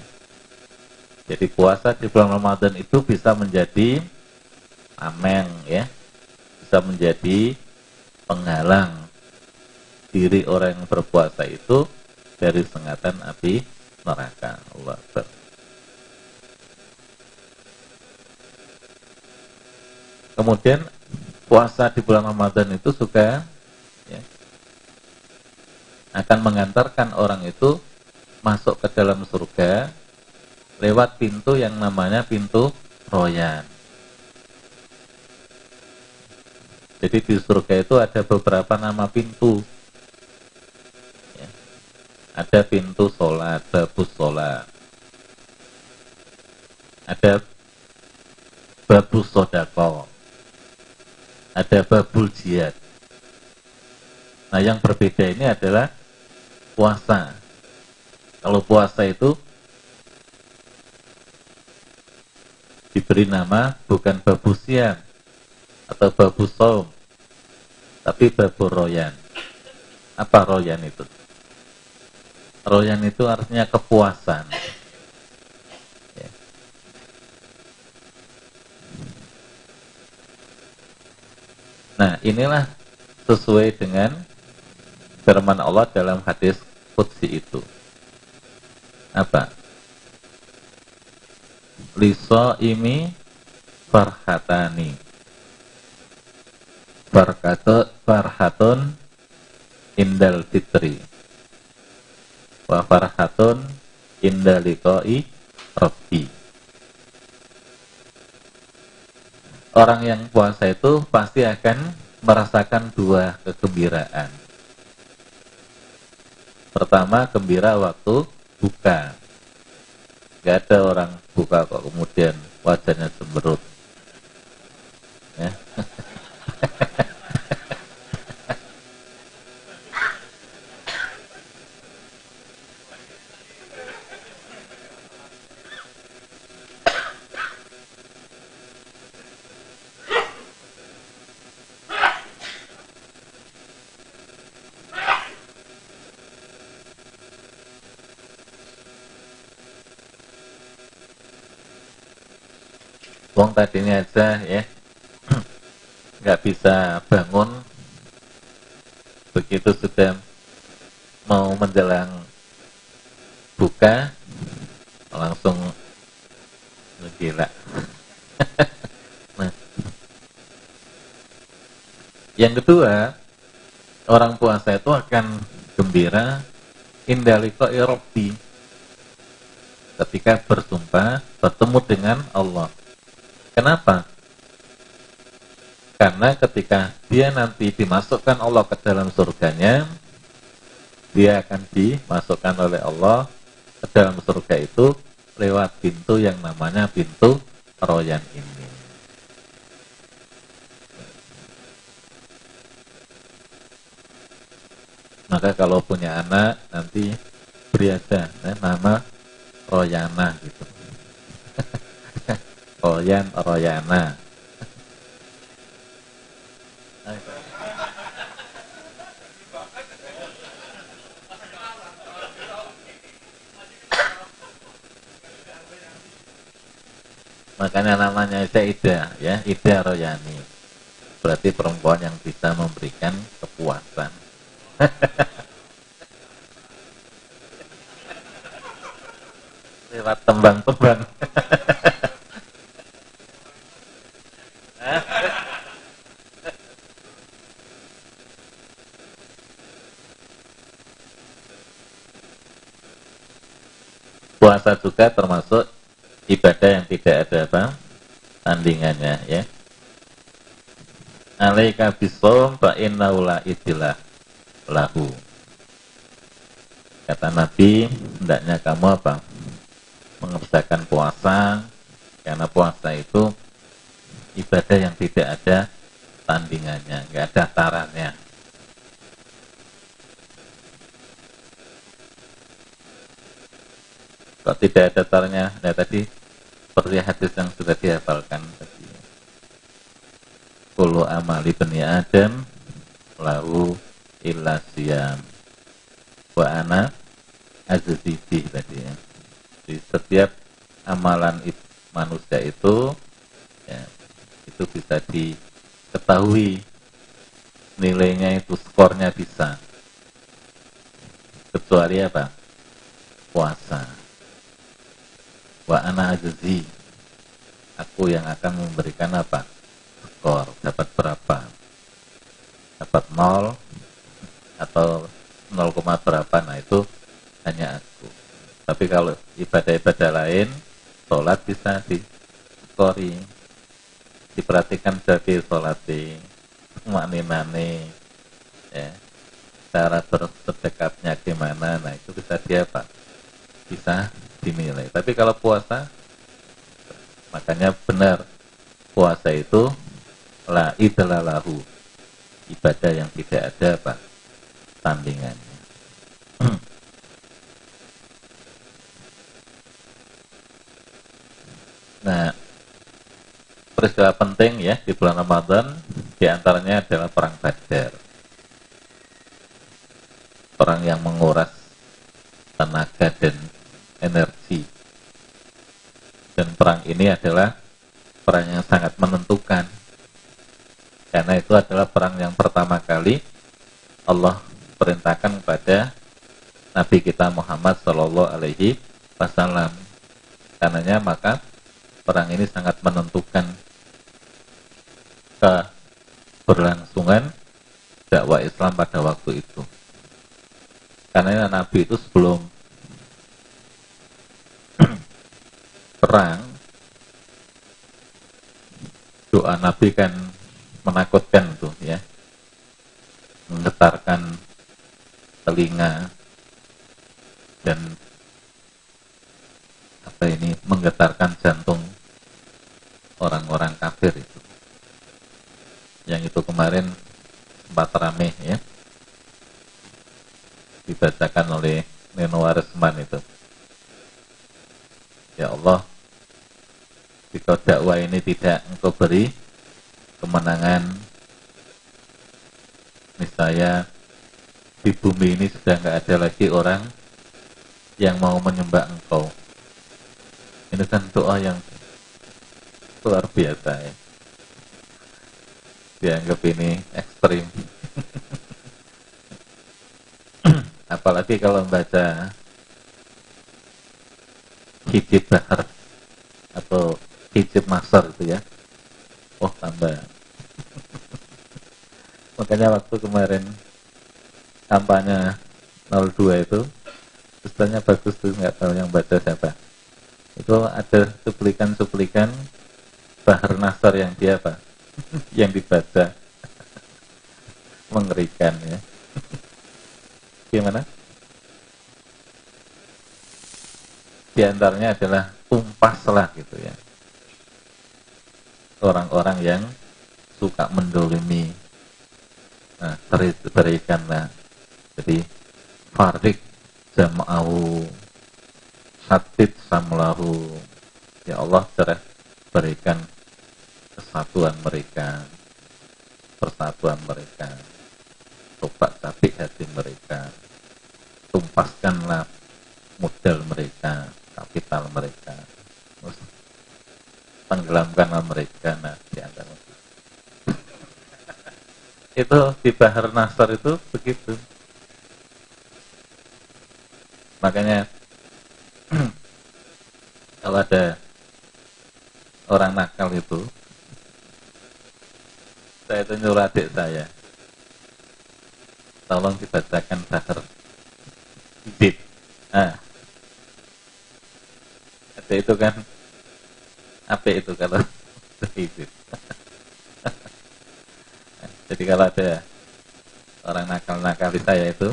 jadi puasa di bulan Ramadan itu bisa menjadi tameng ya. Bisa menjadi penghalang diri orang yang berpuasa itu dari sengatan api neraka. Allah Akbar. Kemudian puasa di bulan Ramadan itu juga ya, akan mengantarkan orang itu masuk ke dalam surga lewat pintu yang namanya pintu royan. Jadi di surga itu ada beberapa nama pintu ada pintu sholat, babus sholat. Ada babus sodako. Ada babul jihad. Nah yang berbeda ini adalah puasa. Kalau puasa itu diberi nama bukan babusian atau babus saum, tapi babur royan. Apa royan itu? Royan itu artinya kepuasan. Ya. Nah, inilah sesuai dengan firman Allah dalam hadis Qudsi itu. Apa? liso imi farhatani farkatu farhatun indal fitri wa farhatun indal liqai orang yang puasa itu pasti akan merasakan dua kegembiraan pertama gembira waktu buka Gak ada orang buka kok kemudian wajahnya cemberut. Ya. Tadinya aja ya nggak bisa bangun begitu sudah mau menjelang buka langsung gila. nah. Yang kedua, orang puasa itu akan gembira indaliko irobi ketika bersumpah bertemu dengan Allah. Kenapa? Karena ketika dia nanti dimasukkan Allah ke dalam surganya, dia akan dimasukkan oleh Allah ke dalam surga itu lewat pintu yang namanya pintu royan ini. Maka kalau punya anak nanti beri aja eh, nama Royana gitu. Royan Royana. Makanya namanya Ida, ya, Ida Royani. Berarti perempuan yang bisa memberikan kepuasan. Lewat tembang-tembang. Puasa juga termasuk ibadah yang tidak ada apa tandingannya ya. Alaika bisom fa innaula idilah lahu. Kata Nabi, hendaknya kamu apa? Mengerjakan puasa karena puasa itu ibadah yang tidak ada tandingannya, nggak ada tarannya. Kok tidak ada tarannya? Nah tadi seperti hadis yang sudah dihafalkan tadi. Kulu amali bani Adam lahu illa siyam wa ana azizih tadi ya. Di setiap amalan manusia itu ya, itu bisa diketahui nilainya itu skornya bisa kecuali apa puasa wa ana ajzi. Aku yang akan memberikan apa? Skor. Dapat berapa? Dapat nol atau 0, berapa? Nah itu hanya aku. Tapi kalau ibadah-ibadah lain sholat bisa di skori diperhatikan dari sholatnya makninane ya. Cara berdekatnya gimana? Nah itu bisa dia pak. Bisa dinilai tapi kalau puasa makanya benar puasa itu la idlalahu ibadah yang tidak ada pak tandingannya nah peristiwa penting ya di bulan Ramadan di antaranya adalah perang Badar. Perang yang menguras tenaga dan energi. Dan perang ini adalah perang yang sangat menentukan. Karena itu adalah perang yang pertama kali Allah perintahkan kepada Nabi kita Muhammad Shallallahu Alaihi Wasallam. Karenanya maka perang ini sangat menentukan keberlangsungan dakwah Islam pada waktu itu. Karena Nabi itu sebelum perang, doa Nabi kan menakutkan tuh ya, menggetarkan telinga dan apa ini menggetarkan jantung orang-orang kafir itu. Yang itu kemarin sempat rame ya dibacakan oleh Neno Warisman itu. Ya Allah, jika dakwah ini tidak engkau beri kemenangan, misalnya di bumi ini sudah nggak ada lagi orang yang mau menyembah engkau. Ini kan doa yang luar biasa ya. Dianggap ini ekstrim. Apalagi kalau membaca hijib bahar atau hijib masar itu ya. Oh tambah. Makanya waktu kemarin kampanye 02 itu sebenarnya bagus tuh nggak tahu yang baca siapa itu ada suplikan-suplikan Bahar Nasar yang dia apa? Yang dibaca. Mengerikan ya. Gimana? Di antaranya adalah tumpaslah gitu ya orang-orang yang suka mendolimi nah, berikanlah jadi farik jama'ahu satid samlahu ya Allah cerah berikan kesatuan mereka persatuan mereka coba tapi hati mereka tumpaskanlah modal mereka kapital mereka tenggelamkanlah mereka nah di antara itu di Bahar Nasar itu begitu. Makanya kalau ada orang nakal itu saya itu nyuruh adik saya. Tolong dibacakan bahar bib ah adik itu kan apa itu kalau bib jadi kalau ada orang nakal-nakal di saya itu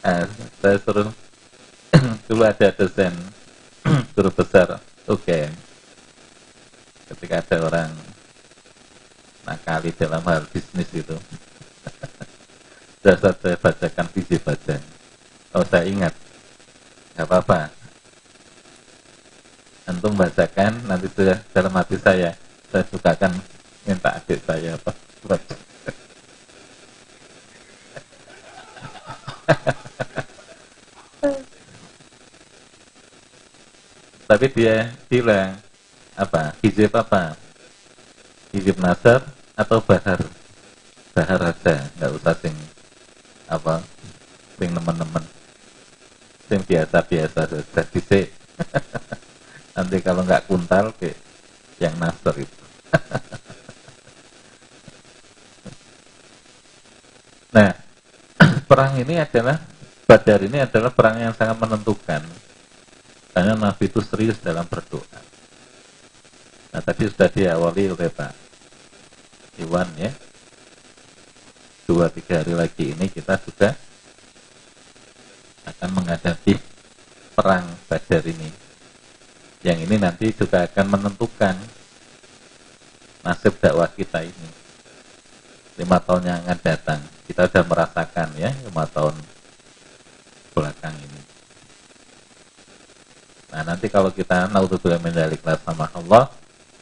Nah, saya suruh dulu ada dosen guru besar oke ketika ada orang nakali dalam hal bisnis itu sudah saya bacakan visi baca oh saya ingat nggak apa-apa antum bacakan nanti sudah dalam hati saya. Saya sukakan minta adik saya apa? Baca tapi dia bilang apa hijab apa? Hijab nasar atau bahar? Bahar aja nggak usah sing apa sing teman-teman sing biasa-biasa saja bisa nanti kalau nggak kuntal ke yang nasar itu nah perang ini adalah Badar ini adalah perang yang sangat menentukan karena Nabi itu serius dalam berdoa. Nah tadi sudah diawali oleh Pak Iwan ya. Dua tiga hari lagi ini kita sudah akan menghadapi perang Badar ini. Yang ini nanti juga akan menentukan nasib dakwah kita ini. Lima tahun yang akan datang, kita sudah merasakan ya lima tahun belakang ini. Nah nanti kalau kita naudzubillah mendalik sama Allah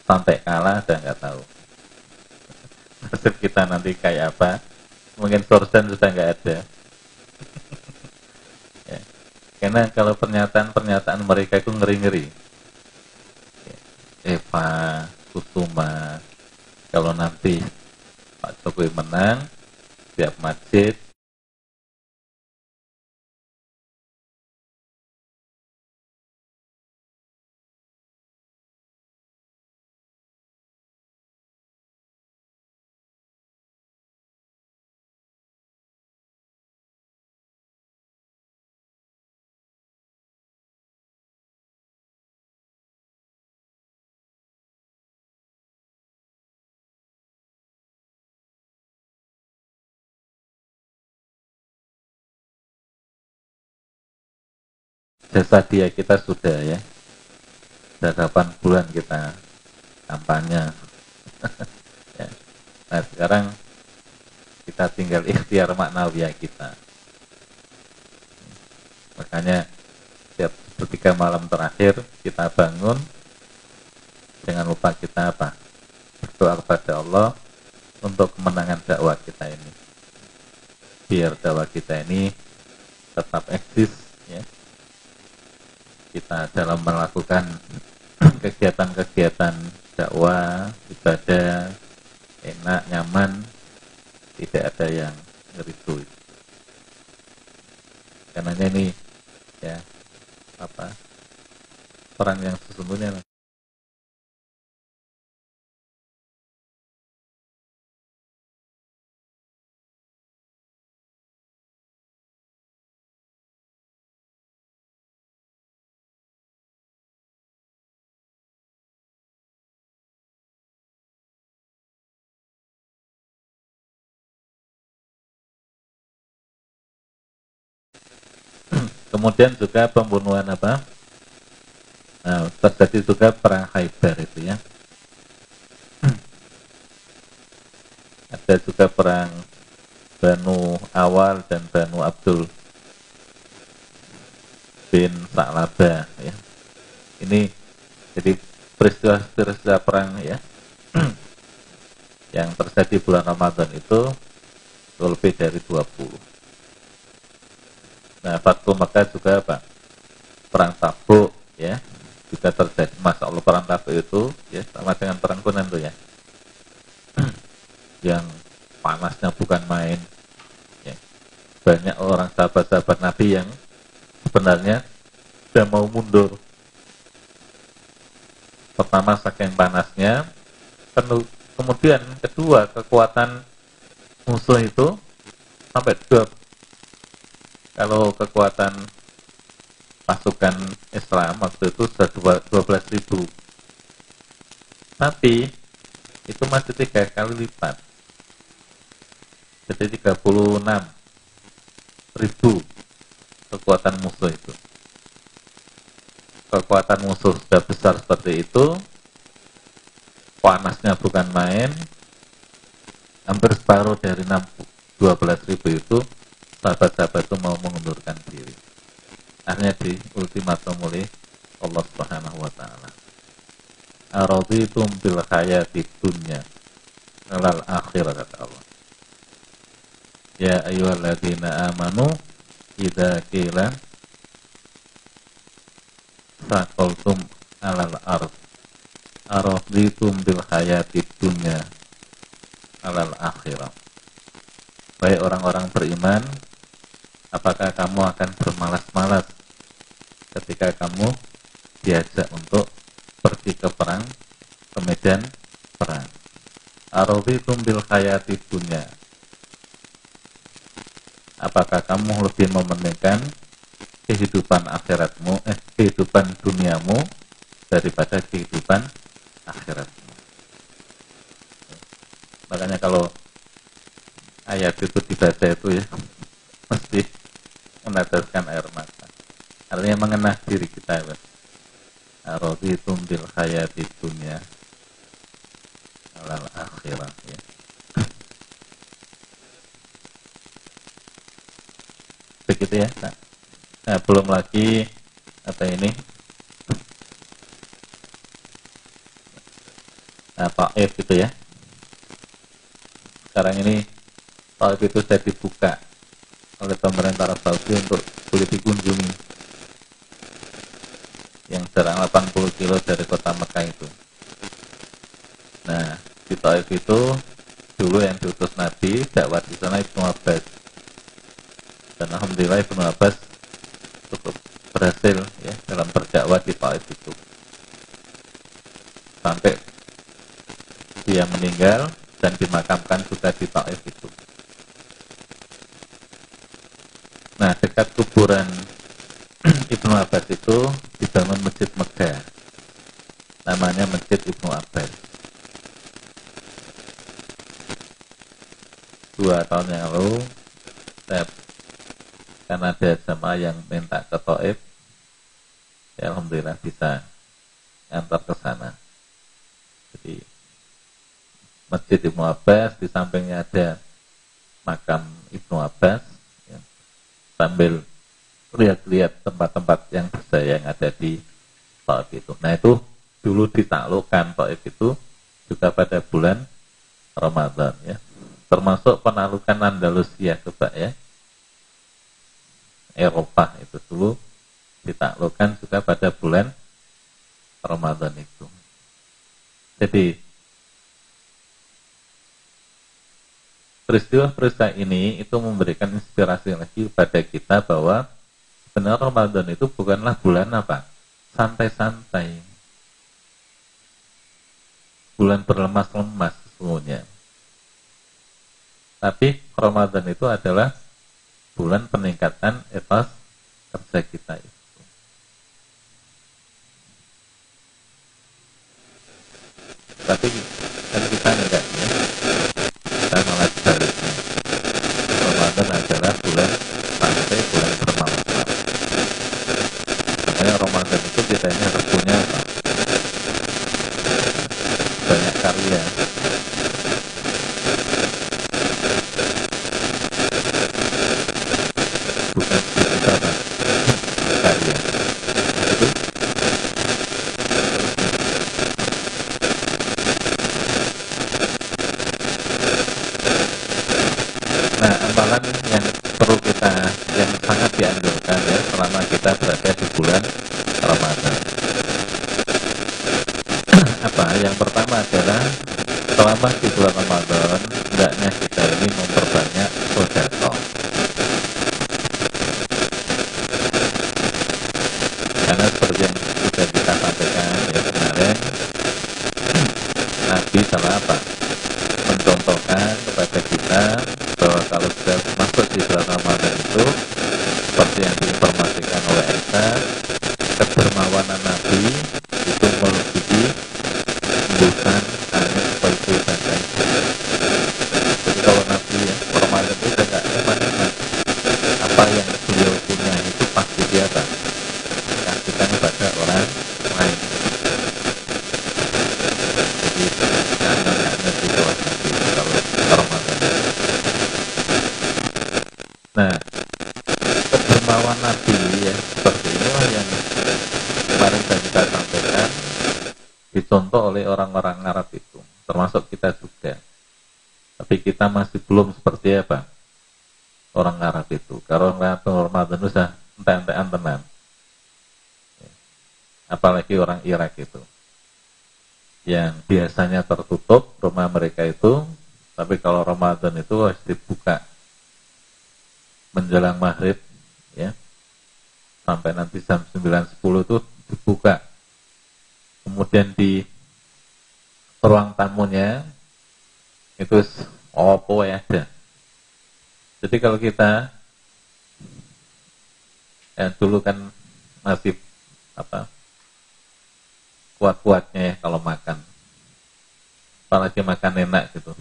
sampai kalah saya nggak tahu. Nasib kita nanti kayak apa? Mungkin sorsen sudah nggak ada. ya. Karena kalau pernyataan-pernyataan mereka itu ngeri-ngeri. Eva, Kusuma, kalau nanti Pak Jokowi menang, tiap masjid jasa dia kita sudah ya. Sudah 8 bulan kita kampanye. Ya. nah sekarang kita tinggal ikhtiar maknawiyah kita. Makanya setiap ketika malam terakhir kita bangun jangan lupa kita apa? Berdoa kepada Allah untuk kemenangan dakwah kita ini. Biar dakwah kita ini tetap eksis ya kita dalam melakukan kegiatan-kegiatan dakwah ibadah enak nyaman tidak ada yang ngeritu karena ini ya apa peran yang sesungguhnya Kemudian juga pembunuhan apa? Nah, terjadi juga perang Khaybar itu ya. Ada juga perang Banu Awal dan Banu Abdul bin Sa'labah ya. Ini jadi peristiwa-peristiwa perang ya yang terjadi bulan Ramadan itu lebih dari 20 Nah, Fatku Mekah juga apa? Perang Tabuk, ya, juga terjadi. Masa Allah perang Tabuk itu, ya, sama dengan perang Kunan tuh ya, yang panasnya bukan main. Ya. Banyak orang sahabat-sahabat Nabi yang sebenarnya sudah mau mundur. Pertama saking panasnya, kemudian kedua kekuatan musuh itu sampai kalau kekuatan pasukan Islam waktu itu sudah 12 ribu. Tapi itu masih tiga kali lipat. Jadi 36 ribu kekuatan musuh itu. Kekuatan musuh sudah besar seperti itu. Panasnya bukan main. Hampir separuh dari 12 ribu itu sahabat-sahabat itu mau mengundurkan diri. Akhirnya di ultimatum oleh Allah Subhanahu wa taala. Araditum bil hayati dunya alal akhirah kata Allah. Ya ayyuhalladzina amanu idza qila saqaltum alal ard araditum bil hayati dunya alal akhirah. Baik orang-orang beriman apakah kamu akan bermalas-malas ketika kamu diajak untuk pergi ke perang, ke medan perang. Araditum bil hayati dunya. Apakah kamu lebih mementingkan kehidupan akhiratmu, eh kehidupan duniamu daripada kehidupan akhiratmu? Makanya kalau ayat itu dibaca itu ya mesti meneteskan air mata. Artinya mengenah diri kita ya Araditum bil hayati dunia alal akhirat ya. Begitu ya nah, nah belum lagi apa ini? Nah Taif gitu ya. Sekarang ini Taif itu sudah dibuka oleh pemerintah Arab Saudi untuk boleh dikunjungi yang jarak 80 kilo dari kota Mekah itu. Nah, di Taif itu dulu yang diutus Nabi dakwah di sana Ibnu Abbas. Dan alhamdulillah Ibnu Abbas cukup berhasil ya dalam berdakwah di Taif itu. Sampai dia meninggal dan dimakamkan juga di Taif itu. Nah, dekat kuburan Ibnu Abbas itu dibangun masjid Megah. Namanya Masjid Ibnu Abbas. Dua tahun yang lalu, saya, karena ada jamaah yang minta ke Taif, ya alhamdulillah bisa antar ke sana. Jadi Masjid Ibnu Abbas di sampingnya ada makam Ibnu Abbas. Sambil lihat-lihat tempat-tempat yang berjaya yang ada di Taif itu. Nah itu dulu ditaklukkan Taif itu juga pada bulan Ramadan ya. Termasuk penaklukan Andalusia coba ya. Eropa itu dulu ditaklukkan juga pada bulan Ramadan itu. Jadi peristiwa-peristiwa ini itu memberikan inspirasi lagi pada kita bahwa benar Ramadan itu bukanlah bulan apa? Santai-santai. Bulan berlemas-lemas sesungguhnya. Tapi Ramadan itu adalah bulan peningkatan etos kerja kita itu. Tapi ya. Kita kita ya dulu kan masih apa kuat-kuatnya ya kalau makan apalagi makan enak gitu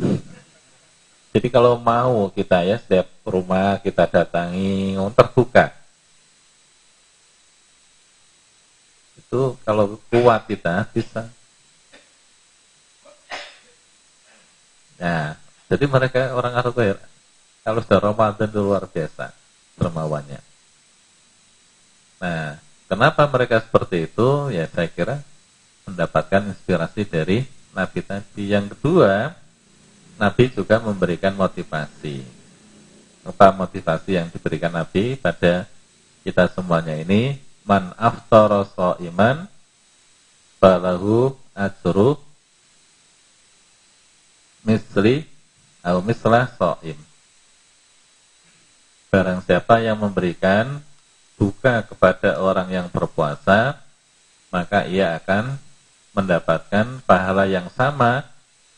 jadi kalau mau kita ya setiap rumah kita datangi oh, terbuka. Itu kalau kuat kita bisa. Nah, jadi mereka orang Arab kalau sudah Ramadan itu luar biasa dermawannya. Nah, kenapa mereka seperti itu? Ya saya kira mendapatkan inspirasi dari Nabi tadi. Yang kedua, Nabi juga memberikan motivasi. Apa motivasi yang diberikan Nabi pada kita semuanya ini? Man aftara iman falahu ajru misli atau mislah so'im. Barang siapa yang memberikan buka kepada orang yang berpuasa, maka ia akan mendapatkan pahala yang sama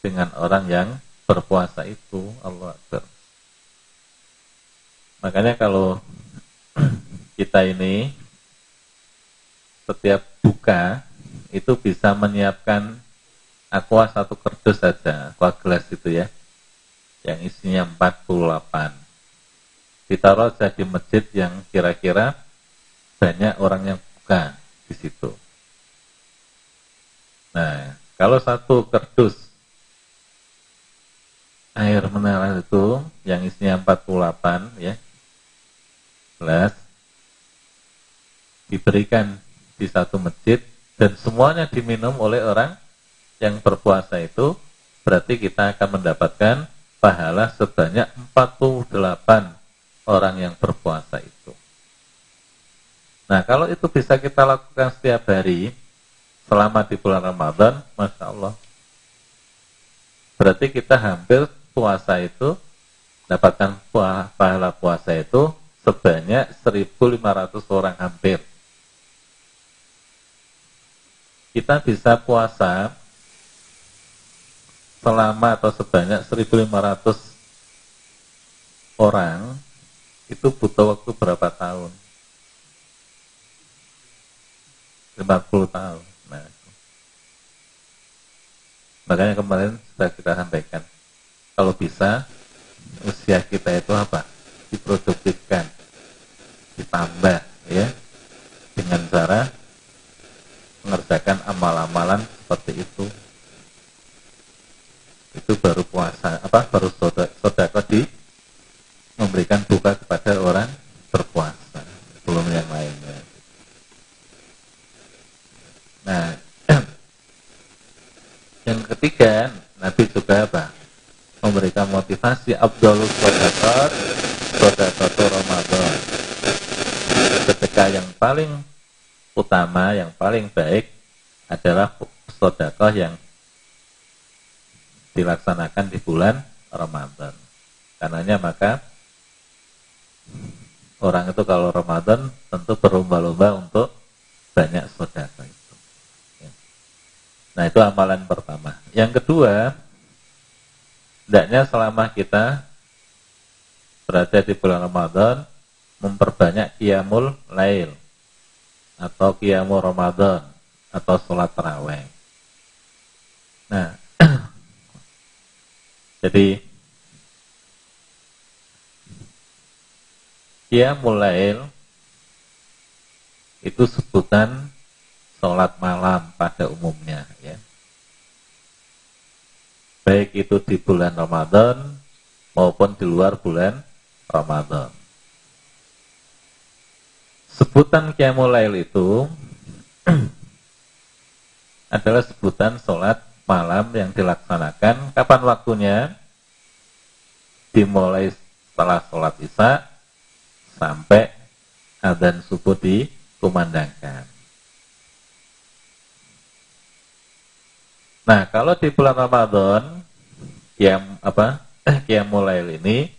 dengan orang yang berpuasa itu Allah Akbar. Makanya kalau kita ini setiap buka itu bisa menyiapkan aqua satu kerdus saja, aqua gelas itu ya, yang isinya 48. Ditaruh saja di masjid yang kira-kira banyak orang yang buka. di situ. Nah, kalau satu kerdus air mineral itu yang isinya 48 ya, gelas diberikan di satu masjid dan semuanya diminum oleh orang yang berpuasa itu berarti kita akan mendapatkan pahala sebanyak 48 orang yang berpuasa itu. Nah, kalau itu bisa kita lakukan setiap hari selama di bulan Ramadan, Masya Allah. Berarti kita hampir puasa itu, dapatkan pahala puasa itu sebanyak 1.500 orang hampir. Kita bisa puasa selama atau sebanyak 1.500 orang itu butuh waktu berapa tahun? 50 tahun. Nah, makanya kemarin sudah kita sampaikan, kalau bisa usia kita itu apa? Diproduktifkan, ditambah, ya, dengan cara mengerjakan amal-amalan seperti itu itu baru puasa apa baru sodako di memberikan buka kepada orang berpuasa belum yang lainnya. Nah yang ketiga Nabi juga apa? Memberikan motivasi Abdul Sodakot Sodakot Ramadan. Ketika yang paling utama yang paling baik adalah sodakoh yang dilaksanakan di bulan Ramadan. Karenanya maka orang itu kalau Ramadan tentu berlomba-lomba untuk banyak saudara itu. Ya. Nah itu amalan pertama. Yang kedua, hendaknya selama kita berada di bulan Ramadan memperbanyak qiyamul lail atau qiyamul Ramadan atau sholat taraweh. Nah, jadi ya mulai itu sebutan sholat malam pada umumnya ya. Baik itu di bulan Ramadan maupun di luar bulan Ramadan. Sebutan Qiyamul Lail itu adalah sebutan sholat malam yang dilaksanakan kapan waktunya dimulai setelah sholat isya sampai adzan subuh dikumandangkan. Nah, kalau di bulan Ramadan yang apa? Qiyamul Lail ini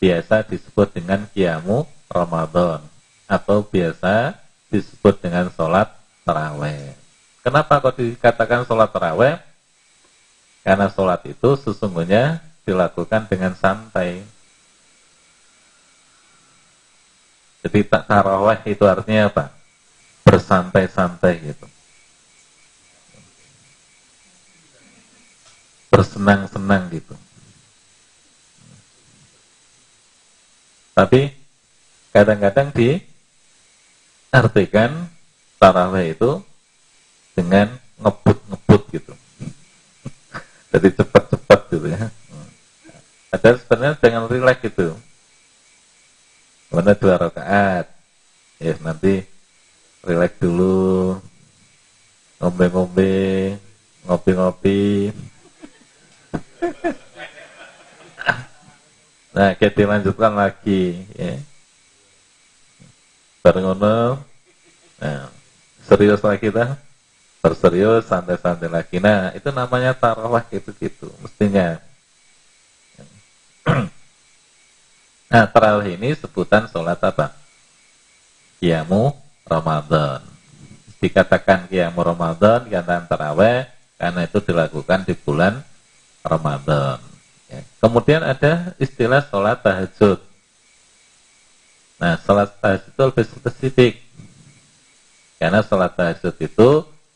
biasa disebut dengan Qiyamu Ramadan atau biasa disebut dengan sholat taraweh. Kenapa kok dikatakan sholat taraweh? Karena sholat itu sesungguhnya dilakukan dengan santai. Jadi tak taraweh itu artinya apa? Bersantai-santai gitu. Bersenang-senang gitu. Tapi kadang-kadang diartikan taraweh itu dengan ngebut-ngebut gitu jadi cepat-cepat gitu ya ada sebenarnya dengan rileks gitu mana dua rakaat? Ya nanti rileks dulu. Ngombe-ngombe ngopi-ngopi. Nah kita dilanjutkan lagi ya. Bareng ngono. Nah serius lagi kita berserius santai-santai lagi. Nah itu namanya tarawah gitu-gitu mestinya nah tarawih ini sebutan sholat apa? Kiamu Ramadan. Dikatakan kiamu Ramadan dikatakan tarawih karena itu dilakukan di bulan Ramadan. Ya. kemudian ada istilah sholat tahajud. Nah sholat tahajud itu lebih spesifik. Karena sholat tahajud itu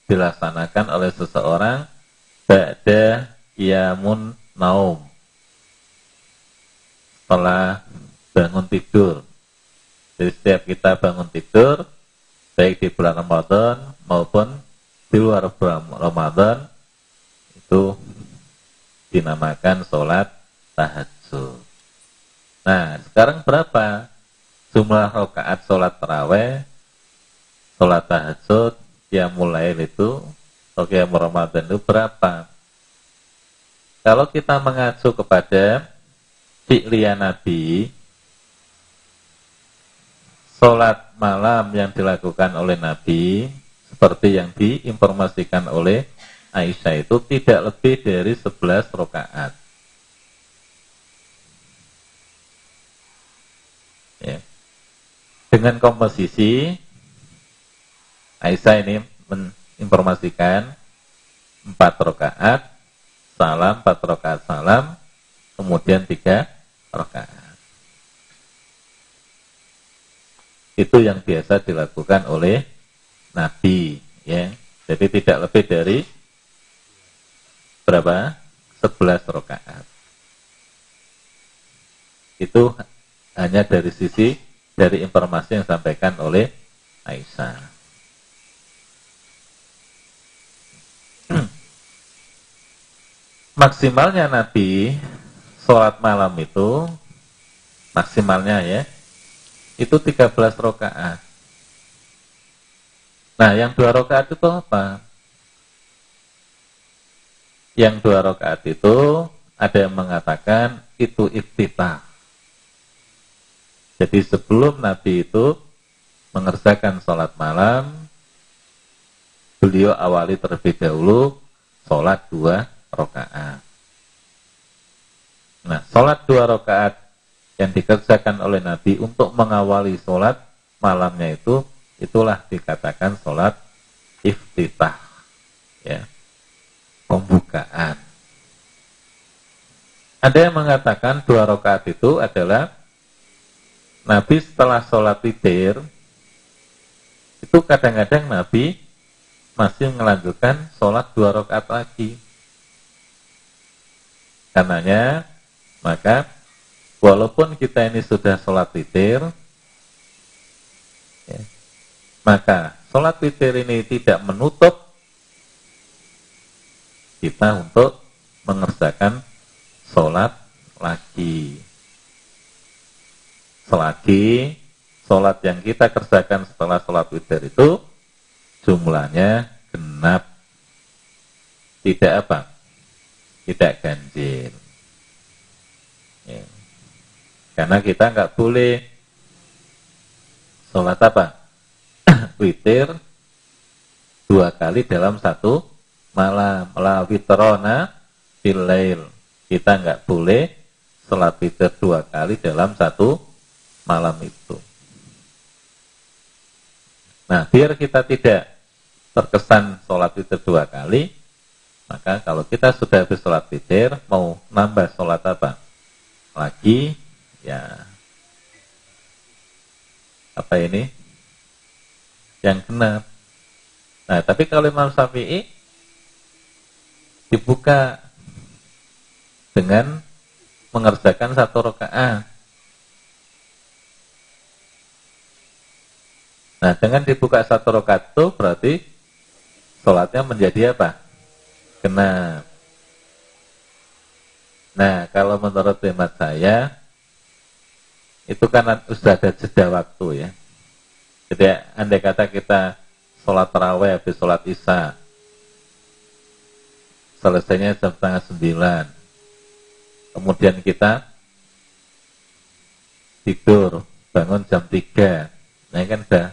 dilaksanakan oleh seseorang ba'da yamun naum. Setelah bangun tidur jadi setiap kita bangun tidur baik di bulan Ramadan maupun di luar bulan Ramadan itu dinamakan sholat tahajud. Nah, sekarang berapa jumlah rakaat sholat terawih, sholat tahajud, yang mulai itu, oke Ramadan itu berapa? Kalau kita mengacu kepada fi'liya Nabi, sholat malam yang dilakukan oleh Nabi, seperti yang diinformasikan oleh Aisyah itu tidak lebih dari 11 rakaat. Ya. Dengan komposisi Aisyah ini menginformasikan empat rakaat, salam, empat rakaat salam, kemudian tiga rakaat. Itu yang biasa dilakukan oleh Nabi ya. Jadi tidak lebih dari berapa? 11 rakaat. Itu hanya dari sisi dari informasi yang disampaikan oleh Aisyah. Maksimalnya Nabi sholat malam itu maksimalnya ya itu 13 rokaat. Nah, yang dua rokaat itu apa? Yang dua rokaat itu ada yang mengatakan itu iftitah. Jadi sebelum Nabi itu mengerjakan sholat malam, beliau awali terlebih dahulu sholat dua rokaat. Nah, sholat dua rokaat yang dikerjakan oleh Nabi untuk mengawali sholat malamnya itu itulah dikatakan sholat iftitah ya pembukaan. Ada yang mengatakan dua rakaat itu adalah Nabi setelah sholat tidur itu kadang-kadang Nabi masih melanjutkan sholat dua rakaat lagi. Karenanya maka walaupun kita ini sudah sholat witir, ya, maka sholat witir ini tidak menutup kita untuk mengerjakan sholat lagi. Selagi sholat yang kita kerjakan setelah sholat witir itu jumlahnya genap. Tidak apa? Tidak ganjil. Ya. Karena kita nggak boleh sholat apa? Witir dua kali dalam satu malam. La witrona filail. Kita nggak boleh sholat witir dua kali dalam satu malam itu. Nah, biar kita tidak terkesan sholat witir dua kali, maka kalau kita sudah habis sholat witir, mau nambah sholat apa? Lagi, ya apa ini yang genap. Nah, tapi kalau Imam Syafi'i dibuka dengan mengerjakan satu rakaat. Nah, dengan dibuka satu rakaat itu berarti sholatnya menjadi apa? Genap. Nah, kalau menurut hemat saya, itu kan sudah ada jeda waktu ya. Jadi andai kata kita sholat taraweh habis sholat isya, selesainya jam setengah sembilan, kemudian kita tidur, bangun jam tiga, nah kan sudah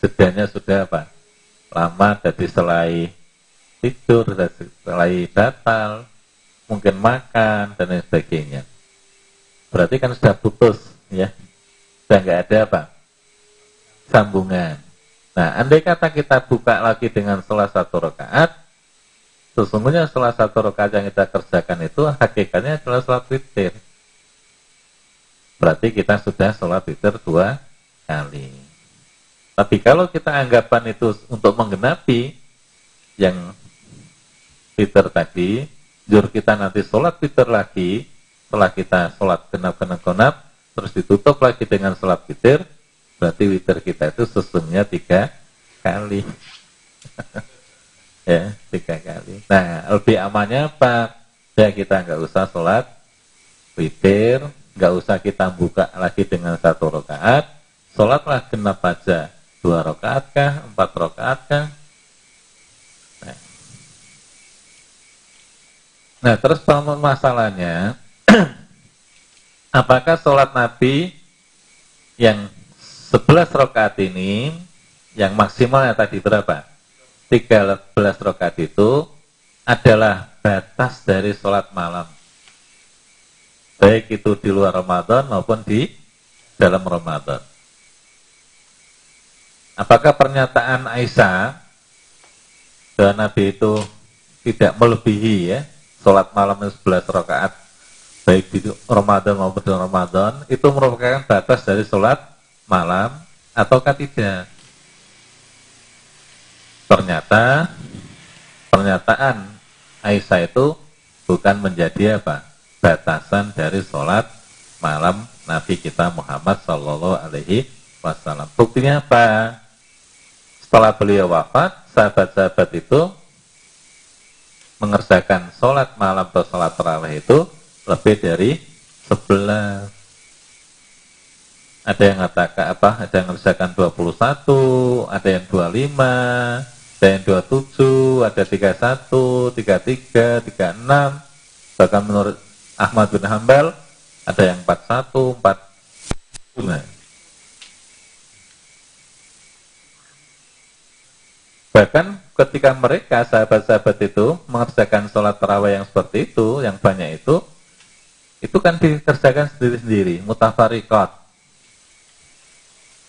jedanya sudah apa? Lama jadi selai tidur, selai batal, mungkin makan dan lain sebagainya. Berarti kan sudah putus ya. Sudah nggak ada apa sambungan. Nah andai kata kita buka lagi dengan salah satu rakaat sesungguhnya salah satu rakaat yang kita kerjakan itu hakikatnya adalah sholat witir. Berarti kita sudah sholat witir dua kali. Tapi kalau kita anggapan itu untuk menggenapi yang witir tadi jur kita nanti sholat witir lagi setelah kita sholat genap genap genap terus ditutup lagi dengan sholat witir, berarti witir kita itu sesungguhnya tiga kali. ya, tiga kali. Nah, lebih amannya apa? Ya kita nggak usah sholat witir, nggak usah kita buka lagi dengan satu rakaat, sholatlah genap aja dua rakaat kah, empat rakaat kah. Nah. nah, terus masalahnya, apakah sholat Nabi yang 11 rakaat ini yang maksimalnya tadi berapa? 13 rakaat itu adalah batas dari sholat malam. Baik itu di luar Ramadan maupun di dalam Ramadan. Apakah pernyataan Aisyah bahwa Nabi itu tidak melebihi ya sholat malam 11 rakaat baik di Ramadan maupun di Ramadan itu merupakan batas dari sholat malam ataukah tidak? Ternyata pernyataan Aisyah itu bukan menjadi apa? Batasan dari sholat malam Nabi kita Muhammad Shallallahu Alaihi Wasallam. Buktinya apa? Setelah beliau wafat, sahabat-sahabat itu mengerjakan sholat malam atau sholat terawih itu lebih dari sebelas. Ada yang katakan apa? Ada yang mengerjakan 21 ada yang 25 ada yang 27 ada 31 33 36 bahkan menurut Ahmad bin Hambal ada yang 41 4 nah. bahkan ketika mereka sahabat-sahabat itu mengerjakan sholat tarawih yang seperti itu yang banyak itu itu kan dikerjakan sendiri-sendiri mutafarikat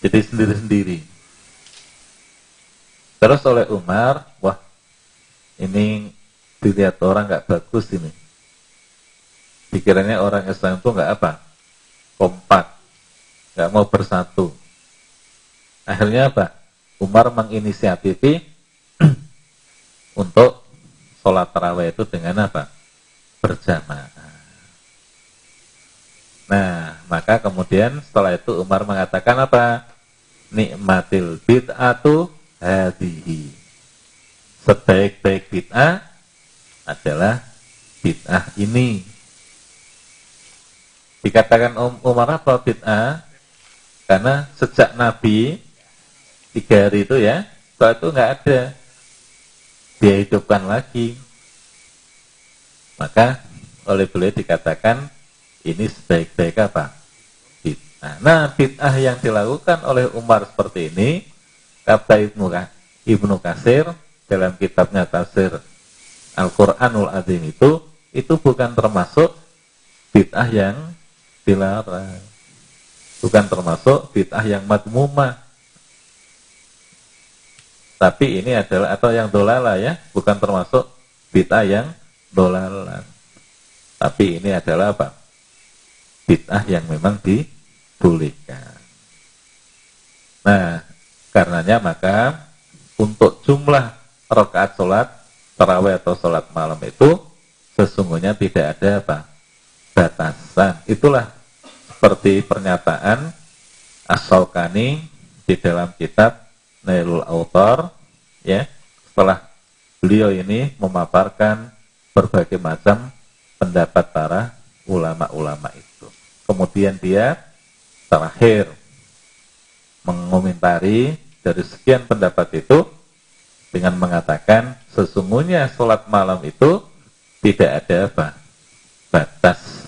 jadi sendiri-sendiri. Terus oleh Umar, wah ini dilihat orang nggak bagus ini. Pikirannya orang Islam itu nggak apa, kompak, nggak mau bersatu. Akhirnya apa? Umar menginisiatif untuk sholat tarawih itu dengan apa? Berjamaah. Nah, maka kemudian setelah itu Umar mengatakan apa? Nikmatil bid'atu hadihi. Sebaik-baik bid'ah adalah bid'ah ini. Dikatakan um, Umar apa bid'ah? Karena sejak Nabi tiga hari itu ya, setelah itu nggak ada. Dia hidupkan lagi. Maka oleh beliau dikatakan ini sebaik-baik apa? Bid'ah. Nah, bid'ah yang dilakukan oleh Umar seperti ini, kata Ibnu, Ibnu Kasir dalam kitabnya Tafsir Al-Quranul Azim itu, itu bukan termasuk bid'ah yang dilarang. Bukan termasuk bid'ah yang madmumah. Tapi ini adalah, atau yang dolala ya, bukan termasuk bid'ah yang dolala. Tapi ini adalah apa? Bid'ah yang memang dibolehkan. Nah, karenanya maka untuk jumlah rakaat sholat tarawih atau sholat malam itu sesungguhnya tidak ada apa batasan. Itulah seperti pernyataan As-Saukani di dalam kitab Nailul Autor ya setelah beliau ini memaparkan berbagai macam pendapat para ulama-ulama itu. Kemudian dia terakhir mengomentari dari sekian pendapat itu dengan mengatakan sesungguhnya sholat malam itu tidak ada apa batas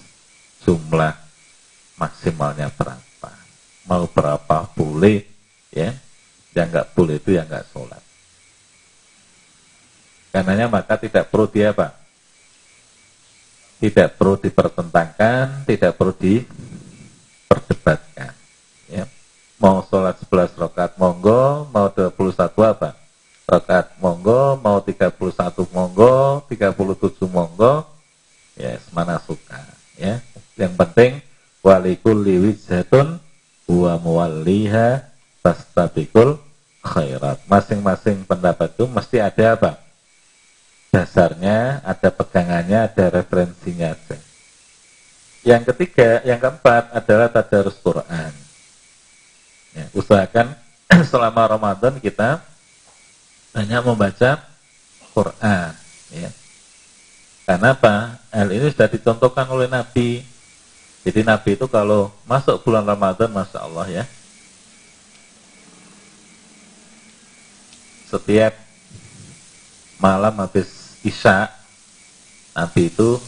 jumlah maksimalnya berapa. Mau berapa boleh ya. Yang nggak boleh itu yang nggak sholat. Karenanya maka tidak perlu dia apa tidak perlu dipertentangkan, tidak perlu diperdebatkan. Ya. Mau sholat 11 rakaat monggo, mau 21 apa? Rakaat monggo, mau 31 monggo, 37 monggo, ya mana suka. Ya. Yang penting walikul liwijatun wa muwalliha fastabikul khairat. Masing-masing pendapat itu mesti ada apa? Dasarnya, ada pegangannya, ada referensinya aja. Yang ketiga, yang keempat adalah tadarus Quran. Ya, usahakan selama Ramadan kita hanya membaca Quran. Ya. Karena apa? Hal ini sudah dicontohkan oleh Nabi. Jadi Nabi itu kalau masuk bulan Ramadan, Masya Allah ya, setiap malam habis Isya, Nabi itu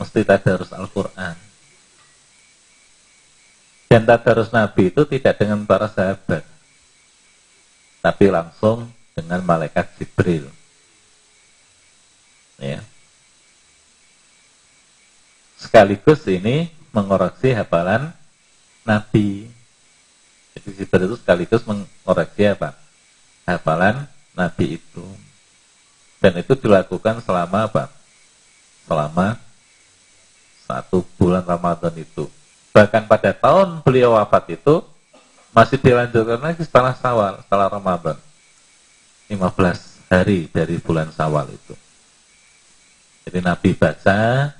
mesti tadarus Al-Quran. Dan tadarus Nabi itu tidak dengan para sahabat, tapi langsung dengan malaikat Jibril. Ya. Sekaligus ini mengoreksi hafalan Nabi. Jadi Jibril itu sekaligus mengoreksi apa? Hafalan Nabi itu. Dan itu dilakukan selama apa? Selama satu bulan Ramadan itu. Bahkan pada tahun beliau wafat itu masih dilanjutkan lagi setelah Sawal, setelah Ramadan. 15 hari dari bulan Sawal itu. Jadi Nabi baca,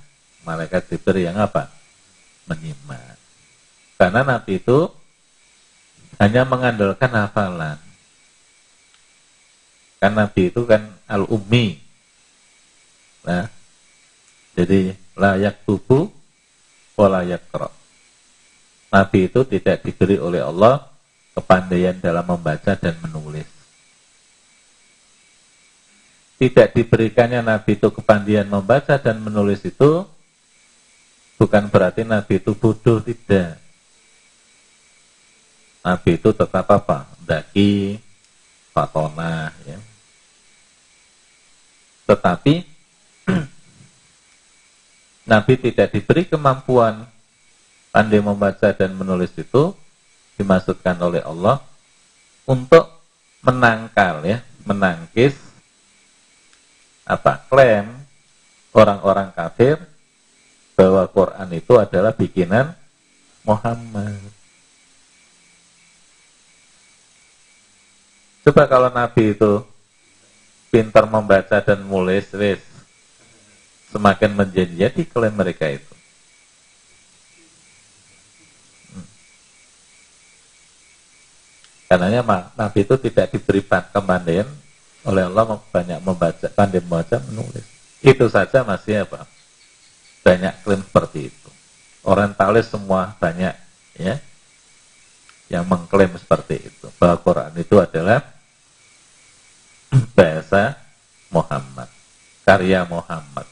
malaikat Jibril yang apa? Menyimak. Karena Nabi itu hanya mengandalkan hafalan. Kan Nabi itu kan al-ummi. Nah, jadi layak tubuh layak kerok. Nabi itu tidak diberi oleh Allah kepandaian dalam membaca dan menulis. Tidak diberikannya Nabi itu kepandaian membaca dan menulis itu bukan berarti Nabi itu bodoh, tidak. Nabi itu tetap apa? Daki, fatona, ya. Tetapi Nabi tidak diberi kemampuan pandai membaca dan menulis itu dimaksudkan oleh Allah untuk menangkal ya, menangkis apa klaim orang-orang kafir bahwa Quran itu adalah bikinan Muhammad. Coba kalau Nabi itu pintar membaca dan menulis, wis semakin menjadi klaim mereka itu. Hmm. Karenanya Nabi itu tidak diberi kemandaian oleh Allah banyak membaca, pandai membaca, menulis. Itu saja masih apa? Banyak klaim seperti itu. Orang talis semua banyak ya yang mengklaim seperti itu bahwa Quran itu adalah bahasa Muhammad, karya Muhammad.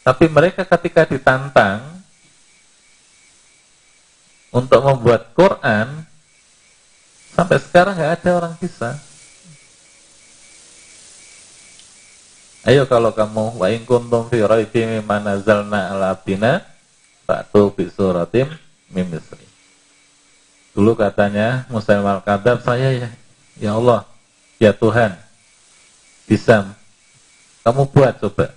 Tapi mereka ketika ditantang untuk membuat Quran, sampai sekarang nggak ada orang bisa. Ayo kalau kamu wa in kuntum fi raibin mimma nazalna ala abdina fa'tu bi suratim misri. Dulu katanya Musa al-Kadab saya ya, ya Allah, ya Tuhan, bisa kamu buat coba.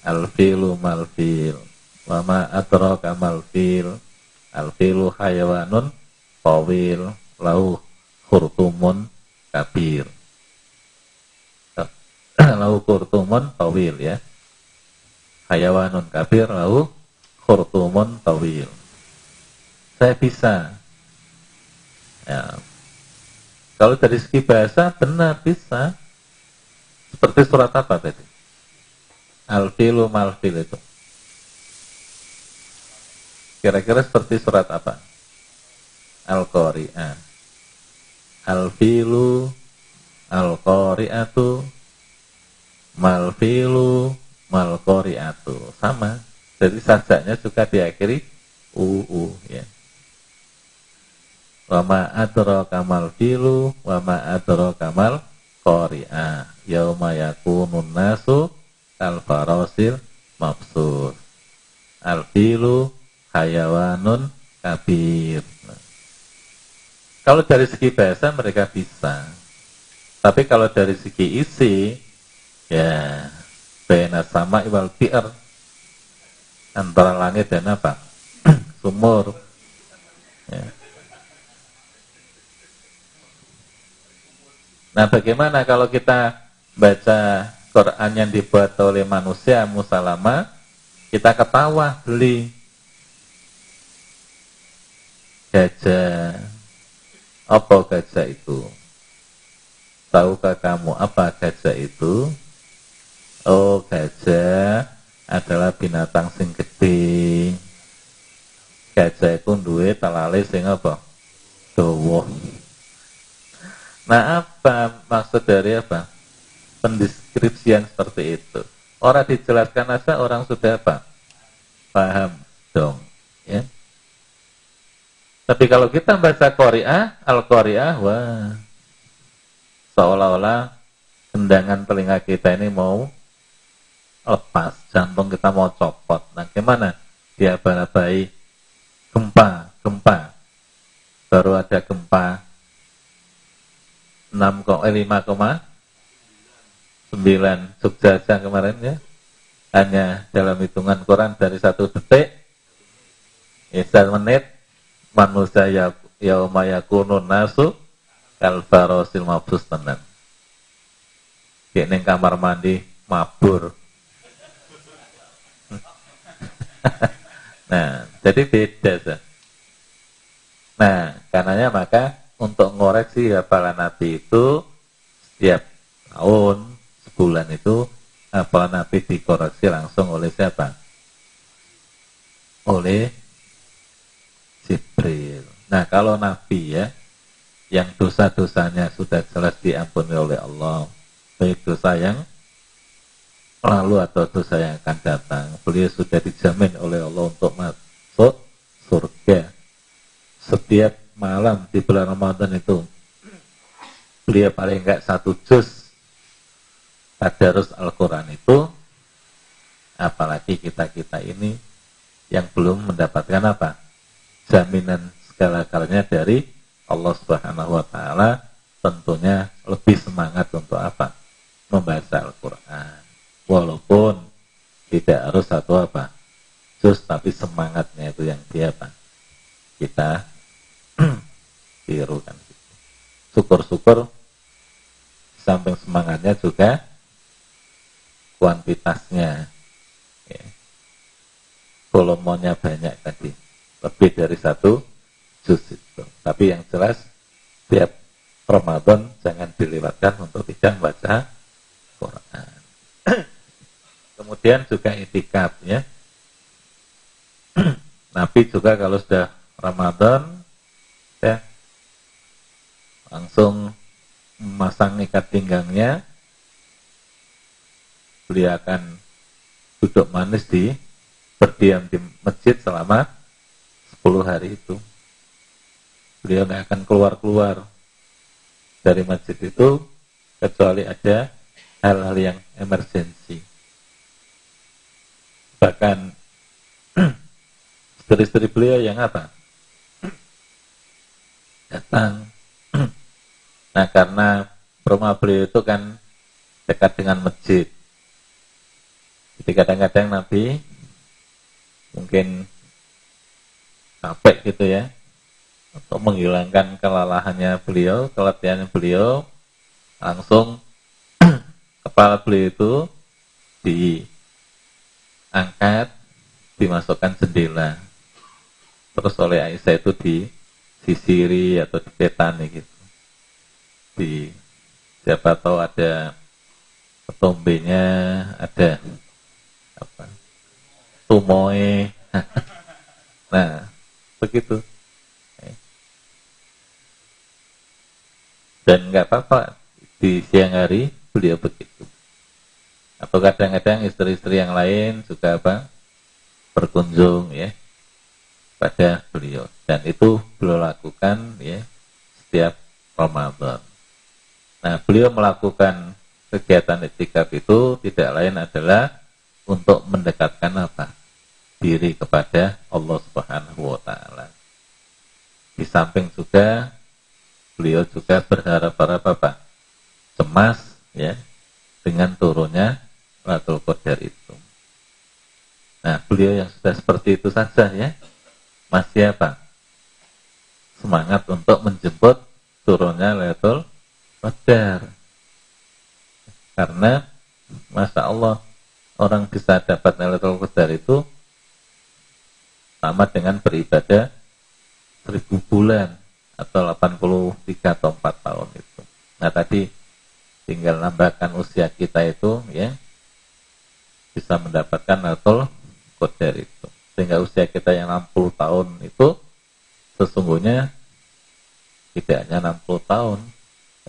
Al-filu mal-fil Wa ma adraka mal-fil Al-filu hayawanun Tawil Lau khurtumun kabir. Lau khurtumun tawil ya. Hayawanun kabir Lau khurtumun tawil. Saya bisa. Ya kalau dari segi bahasa benar bisa. Seperti surat apa tadi? Alfilu malfil itu. Kira-kira seperti surat apa? Al-Qari'ah. Alfilu, Al-Qari'atu, Malfilu, Malqari'atu. Sama. Jadi sajanya juga diakhiri UU ya. Wama adro kamal filu, wama adro kamal qari'ah. Yauma yakunun nasu al-farasil mabsur. Al-filu hayawanun kabir. Kalau dari segi bahasa mereka bisa. Tapi kalau dari segi isi, ya bena sama iwal bi'ar antara langit dan apa? Sumur. Ya. Nah, bagaimana kalau kita baca Quran yang dibuat oleh manusia musalama kita ketawa beli gajah. Apa gajah itu? Tahukah kamu apa gajah itu? Oh, gajah adalah binatang sing gede. Gajah itu duwe talale sing apa? Dawa. Nah, apa maksud dari apa? Pendeskripsian seperti itu. Orang dijelaskan aja orang sudah apa? Paham dong, ya. Tapi kalau kita baca Korea, Al-Korea, wah, seolah-olah tendangan telinga kita ini mau lepas, jantung kita mau copot. Nah, gimana? Dia balabai gempa, gempa. Baru ada gempa 6, eh, 5, 9 Jogja aja kemarin ya. Hanya dalam hitungan Quran dari satu detik. Ya menit. Manusia ya yauma yakunun nasu. Kalfarosil mabus tenan. Kayak kamar mandi mabur. Nah jadi beda sih. nah karenanya maka untuk ngoreksi hafalan Nabi itu setiap tahun bulan itu apa Nabi dikoreksi langsung oleh siapa? Oleh Jibril. Nah kalau Nabi ya, yang dosa-dosanya sudah jelas diampuni oleh Allah, baik dosa yang lalu atau dosa yang akan datang, beliau sudah dijamin oleh Allah untuk masuk surga. Setiap malam di bulan Ramadan itu, beliau paling enggak satu juz tadarus Al-Quran itu. Apalagi kita-kita ini yang belum mendapatkan apa? Jaminan segala-galanya dari Allah Subhanahu wa taala tentunya lebih semangat untuk apa? Membaca Al-Qur'an. Walaupun tidak harus satu apa? Terus tapi semangatnya itu yang dia apa? Kita tirukan syukur-syukur samping semangatnya juga kuantitasnya ya. volumenya banyak tadi lebih dari satu juz itu. Tapi yang jelas tiap Ramadan jangan dilewatkan untuk tidak baca Quran. Kemudian juga itikaf ya. Nabi juga kalau sudah Ramadan ya langsung memasang ikat pinggangnya beliau akan duduk manis di berdiam di masjid selama 10 hari itu. Beliau nggak akan keluar-keluar dari masjid itu kecuali ada hal-hal yang emergensi. Bahkan istri-istri beliau yang apa? Datang. Nah karena rumah beliau itu kan dekat dengan masjid jadi kadang-kadang Nabi mungkin capek gitu ya untuk menghilangkan kelelahannya beliau, keletihan beliau, langsung kepala beliau itu diangkat, dimasukkan jendela. Terus oleh Aisyah itu disisiri atau dipetani gitu. Di siapa tahu ada ketombenya, ada apa tumoe. Nah begitu. Dan nggak apa-apa di siang hari beliau begitu. Atau kadang-kadang istri-istri yang lain juga apa berkunjung ya pada beliau. Dan itu beliau lakukan ya setiap Ramadan. Nah, beliau melakukan kegiatan etikaf itu tidak lain adalah untuk mendekatkan apa? diri kepada Allah Subhanahu wa taala. Di samping juga beliau juga berharap para bapak cemas ya dengan turunnya Lailatul Qadar itu. Nah, beliau yang sudah seperti itu saja ya masih apa? Semangat untuk menjemput turunnya Lailatul Qadar. Karena Masya Allah orang bisa dapat Lailatul Qadar itu sama dengan beribadah seribu bulan atau 83 atau 4 tahun itu. Nah tadi tinggal nambahkan usia kita itu ya bisa mendapatkan atau koder itu. Sehingga usia kita yang 60 tahun itu sesungguhnya tidak hanya 60 tahun,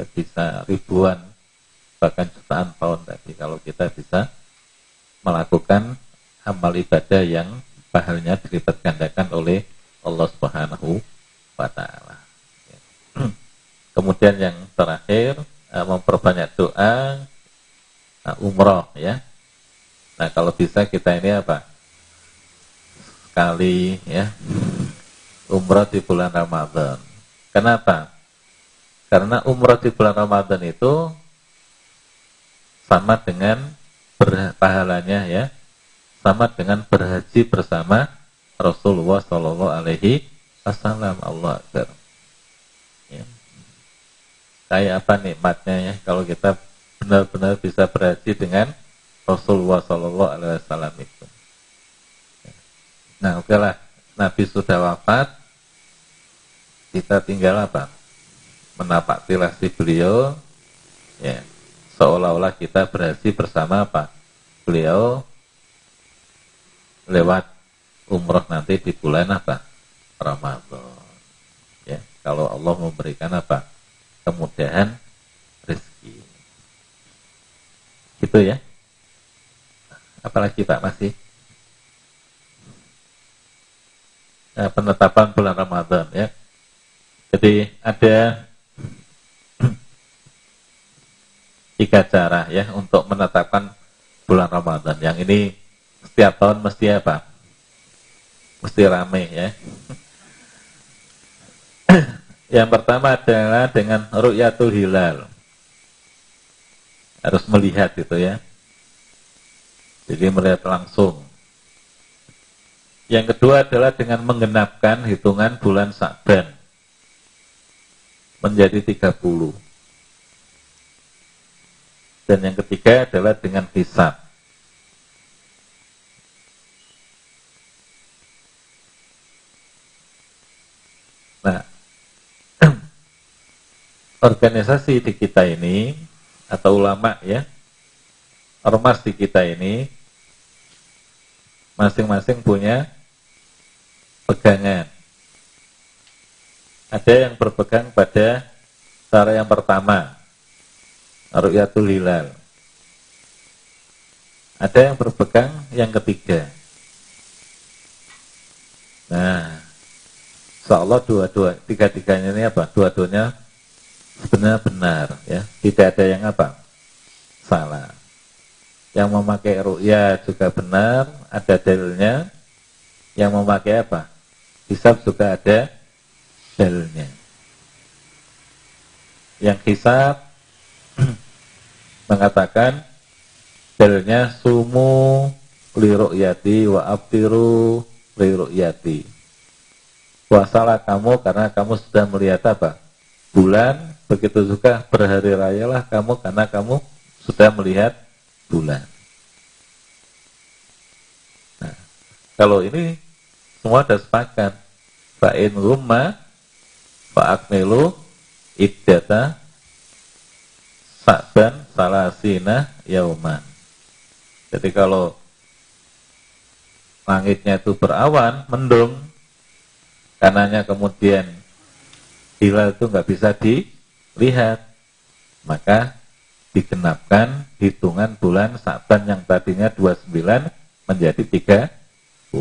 bisa ribuan bahkan jutaan tahun tadi kalau kita bisa melakukan amal ibadah yang pahalanya dilipat gandakan oleh Allah Subhanahu wa taala. Kemudian yang terakhir eh, memperbanyak doa nah, umroh ya. Nah kalau bisa kita ini apa? Sekali ya umroh di bulan Ramadan. Kenapa? Karena umroh di bulan Ramadan itu sama dengan berpahalanya ya, sama dengan berhaji bersama Rasulullah Shallallahu Alaihi Wasallam Allah Akbar. Ya. Kayak apa nikmatnya ya kalau kita benar-benar bisa berhaji dengan Rasulullah Shallallahu Alaihi Wasallam itu. Nah, oke lah, Nabi sudah wafat, kita tinggal apa? Menapak tilasi beliau ya seolah-olah kita berhaji bersama apa beliau lewat umroh nanti di bulan apa? Ramadan. Ya kalau Allah memberikan apa? Kemudahan rezeki. Gitu ya. Apalagi Pak masih? Nah, penetapan bulan Ramadan ya. Jadi ada tiga cara ya untuk menetapkan bulan Ramadan. Yang ini setiap tahun mesti apa? Mesti rame ya. Yang pertama adalah dengan ru'yatul hilal. Harus melihat itu ya. Jadi melihat langsung. Yang kedua adalah dengan menggenapkan hitungan bulan Sa'ban menjadi 30. Dan yang ketiga adalah dengan hisab. Nah, organisasi di kita ini atau ulama ya, ormas di kita ini masing-masing punya pegangan. Ada yang berpegang pada cara yang pertama, Ru'yatul Hilal. Ada yang berpegang yang ketiga. Nah, insya dua-dua, tiga-tiganya ini apa? Dua-duanya sebenarnya benar, ya. Tidak ada yang apa? Salah. Yang memakai ru'ya juga benar, ada dalilnya. Yang memakai apa? Hisab juga ada dalilnya. Yang hisab mengatakan dalilnya sumu yati wa abtiru yati. Puasalah kamu karena kamu sudah melihat apa? Bulan, begitu juga berhari raya lah kamu karena kamu sudah melihat bulan. Nah, kalau ini semua sudah sepakat. Fa'in rumah, fa'akmilu, iddata, Sa'ban salasina yauman. Jadi kalau langitnya itu berawan, mendung, kanannya kemudian hilal itu nggak bisa dilihat, maka digenapkan hitungan bulan Sa'ban yang tadinya 29 menjadi 30.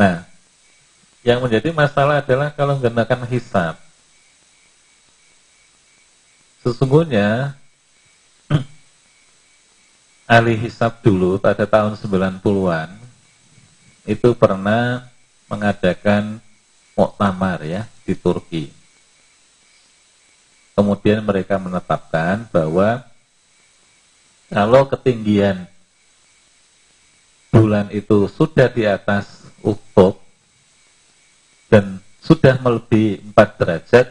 Nah, yang menjadi masalah adalah kalau menggunakan hisab. Sesungguhnya ahli hisab dulu pada tahun 90-an itu pernah mengadakan muktamar ya di Turki. Kemudian mereka menetapkan bahwa kalau ketinggian bulan itu sudah di atas ufuk dan sudah melebihi 4 derajat,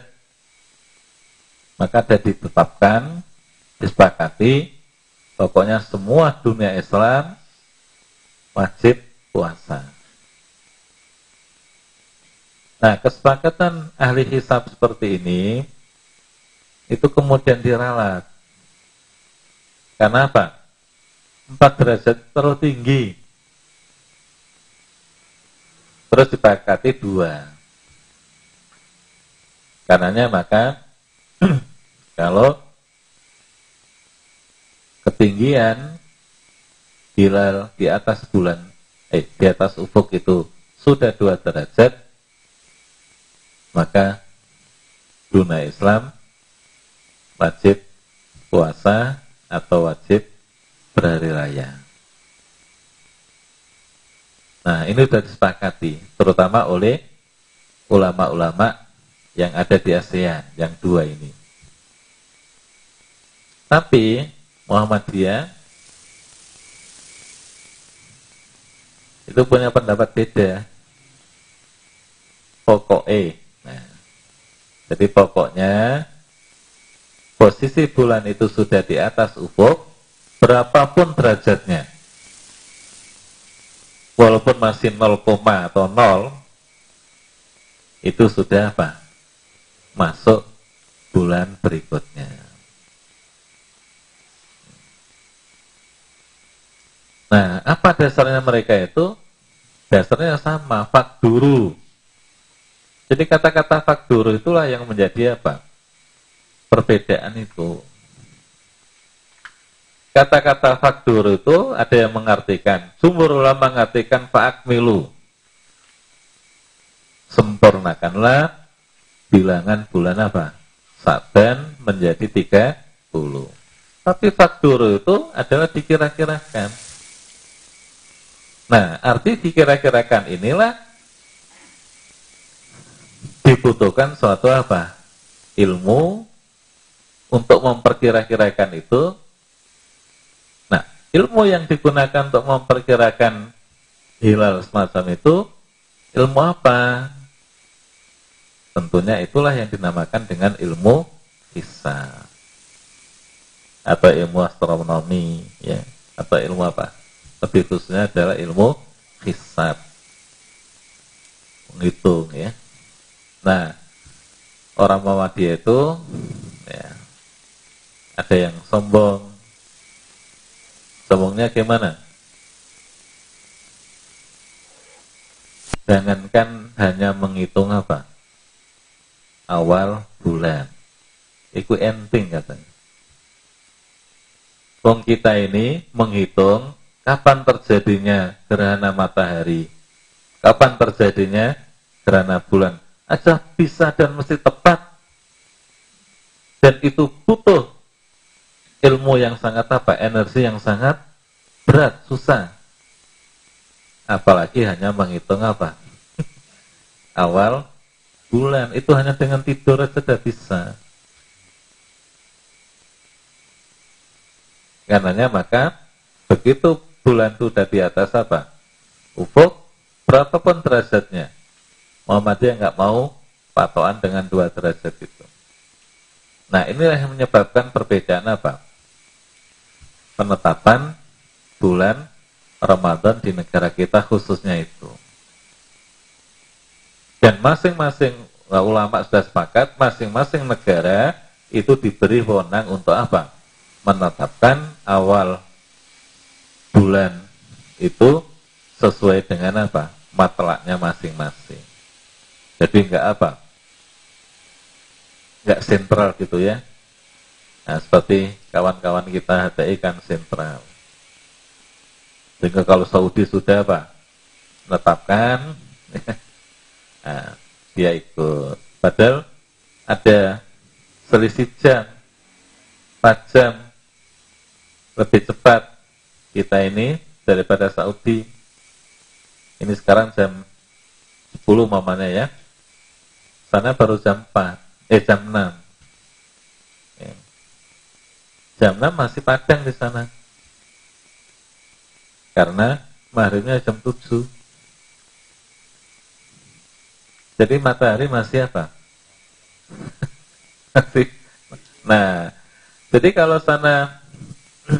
maka ada ditetapkan, disepakati, pokoknya semua dunia Islam wajib puasa. Nah, kesepakatan ahli hisab seperti ini itu kemudian diralat. Karena apa? Empat derajat terlalu tinggi. Terus dipakati dua. Karenanya maka kalau ketinggian hilal di atas bulan, eh di atas ufuk itu sudah dua derajat, maka dunia Islam wajib puasa atau wajib berhari raya. Nah, ini sudah disepakati, terutama oleh ulama-ulama yang ada di ASEAN, yang dua ini. Tapi Muhammadiyah itu punya pendapat beda. Pokok E. Nah, jadi pokoknya posisi bulan itu sudah di atas ufuk, berapapun derajatnya. Walaupun masih 0, atau 0, itu sudah apa? Masuk bulan berikutnya. Nah, apa dasarnya mereka itu? Dasarnya sama, fakduru. Jadi kata-kata fakduru itulah yang menjadi apa? Perbedaan itu. Kata-kata fakdur itu ada yang mengartikan, sumber ulama mengartikan fa'akmilu. Sempurnakanlah bilangan bulan apa? Saban menjadi 30. Tapi fakdur itu adalah dikira-kirakan. Nah, arti dikira-kirakan inilah dibutuhkan suatu apa? Ilmu untuk memperkira-kirakan itu. Ilmu yang digunakan untuk memperkirakan hilal semacam itu, ilmu apa? Tentunya itulah yang dinamakan dengan ilmu hisab. Atau ilmu astronomi ya. Atau ilmu apa? Lebih khususnya adalah ilmu hisab. Menghitung ya. Nah orang Muhammadiyah itu ya, ada yang sombong sombongnya gimana jangankan hanya menghitung apa awal bulan itu enting katanya Wong kita ini menghitung kapan terjadinya gerhana matahari, kapan terjadinya gerhana bulan. Aja bisa dan mesti tepat. Dan itu butuh ilmu yang sangat apa? Energi yang sangat berat, susah. Apalagi hanya menghitung apa? Awal bulan. Itu hanya dengan tidur saja bisa. Karenanya maka begitu bulan itu sudah di atas apa? Ufuk, berapapun derajatnya. Muhammadiyah nggak mau patokan dengan dua derajat itu. Nah inilah yang menyebabkan perbedaan apa? Penetapan bulan Ramadan di negara kita khususnya itu. Dan masing-masing ulama sudah sepakat, masing-masing negara itu diberi wewenang untuk apa? Menetapkan awal bulan itu sesuai dengan apa? Matlaknya masing-masing. Jadi enggak apa? Enggak sentral gitu ya. Nah, seperti kawan-kawan kita HTI kan sentral. Sehingga kalau Saudi sudah apa? Menetapkan, nah, dia ikut. Padahal ada selisih jam, 4 jam lebih cepat kita ini daripada Saudi. Ini sekarang jam 10 mamanya ya. Sana baru jam 4, eh jam 6. Ya. Jam 6 masih padang di sana. Karena maharnya jam 7. Jadi matahari masih apa? masih. Nah, jadi kalau sana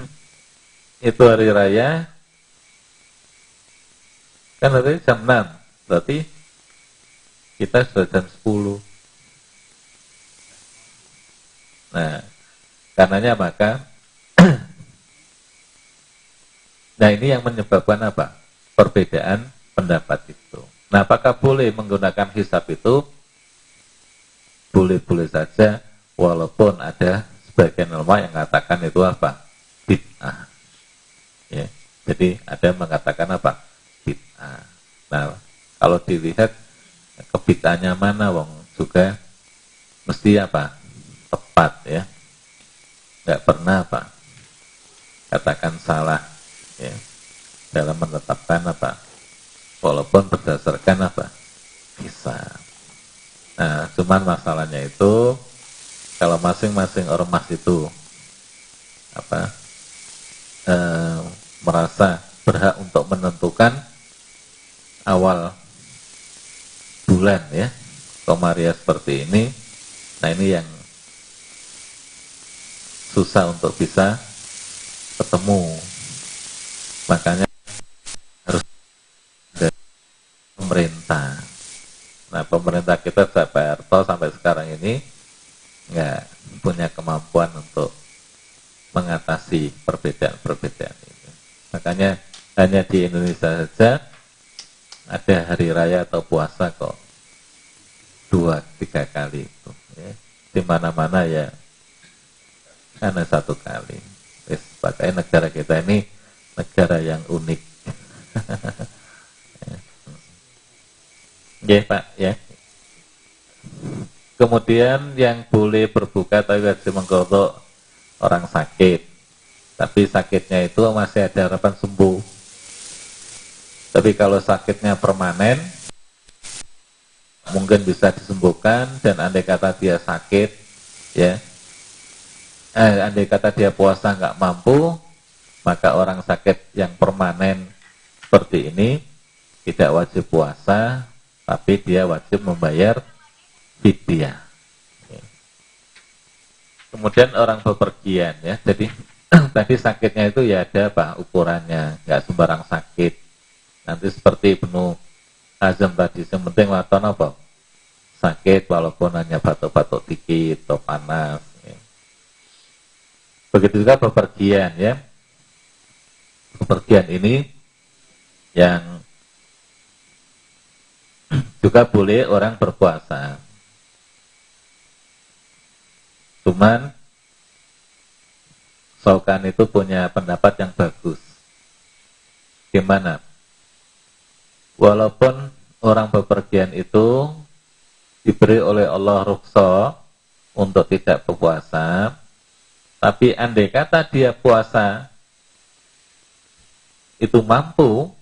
itu hari raya Kan berarti jam 6. Berarti kita sudah jam 10. Nah, karenanya maka Nah ini yang menyebabkan apa? Perbedaan pendapat itu. Nah apakah boleh menggunakan hisap itu? Boleh-boleh saja, walaupun ada sebagian ulama yang mengatakan itu apa? Bid'ah. Ya. Jadi ada yang mengatakan apa? Bid'ah. Nah kalau dilihat kebid'ahnya mana, wong juga mesti apa? Tepat ya. Nggak pernah apa? Katakan salah ya, dalam menetapkan apa? Walaupun berdasarkan apa? Bisa nah cuman masalahnya itu kalau masing-masing ormas itu apa e, merasa berhak untuk menentukan awal bulan ya. Komaria seperti ini. Nah ini yang susah untuk bisa ketemu makanya harus ada pemerintah. Nah pemerintah kita Pak RT sampai sekarang ini nggak punya kemampuan untuk mengatasi perbedaan-perbedaan itu. Makanya hanya di Indonesia saja ada hari raya atau puasa kok dua tiga kali itu. Ya. Di mana-mana ya hanya satu kali. Pakai negara kita ini negara yang unik. ya Pak, ya. Kemudian yang boleh berbuka tapi wajib mengkodok orang sakit. Tapi sakitnya itu masih ada harapan sembuh. Tapi kalau sakitnya permanen, mungkin bisa disembuhkan dan andai kata dia sakit, ya, eh, andai kata dia puasa nggak mampu, maka orang sakit yang permanen seperti ini tidak wajib puasa, tapi dia wajib membayar fidyah. Kemudian orang bepergian ya, jadi tadi sakitnya itu ya ada apa ukurannya, nggak sembarang sakit. Nanti seperti penuh azam tadi, yang penting apa? Sakit walaupun hanya batuk-batuk dikit atau panas. Begitu juga bepergian ya, kepergian ini yang juga boleh orang berpuasa. Cuman Saukan itu punya pendapat yang bagus. Gimana? Walaupun orang bepergian itu diberi oleh Allah rukso untuk tidak berpuasa, tapi andai kata dia puasa itu mampu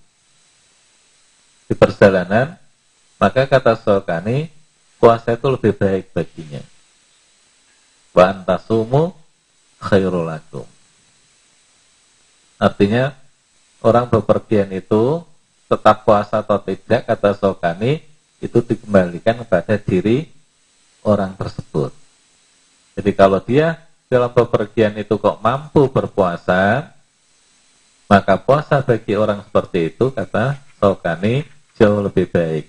di perjalanan, maka kata Sokani, puasa itu lebih baik baginya. Wa antasumu khairulakum. Artinya, orang bepergian itu tetap puasa atau tidak, kata Sokani, itu dikembalikan kepada diri orang tersebut. Jadi kalau dia dalam bepergian itu kok mampu berpuasa, maka puasa bagi orang seperti itu, kata Saukani, jauh lebih baik.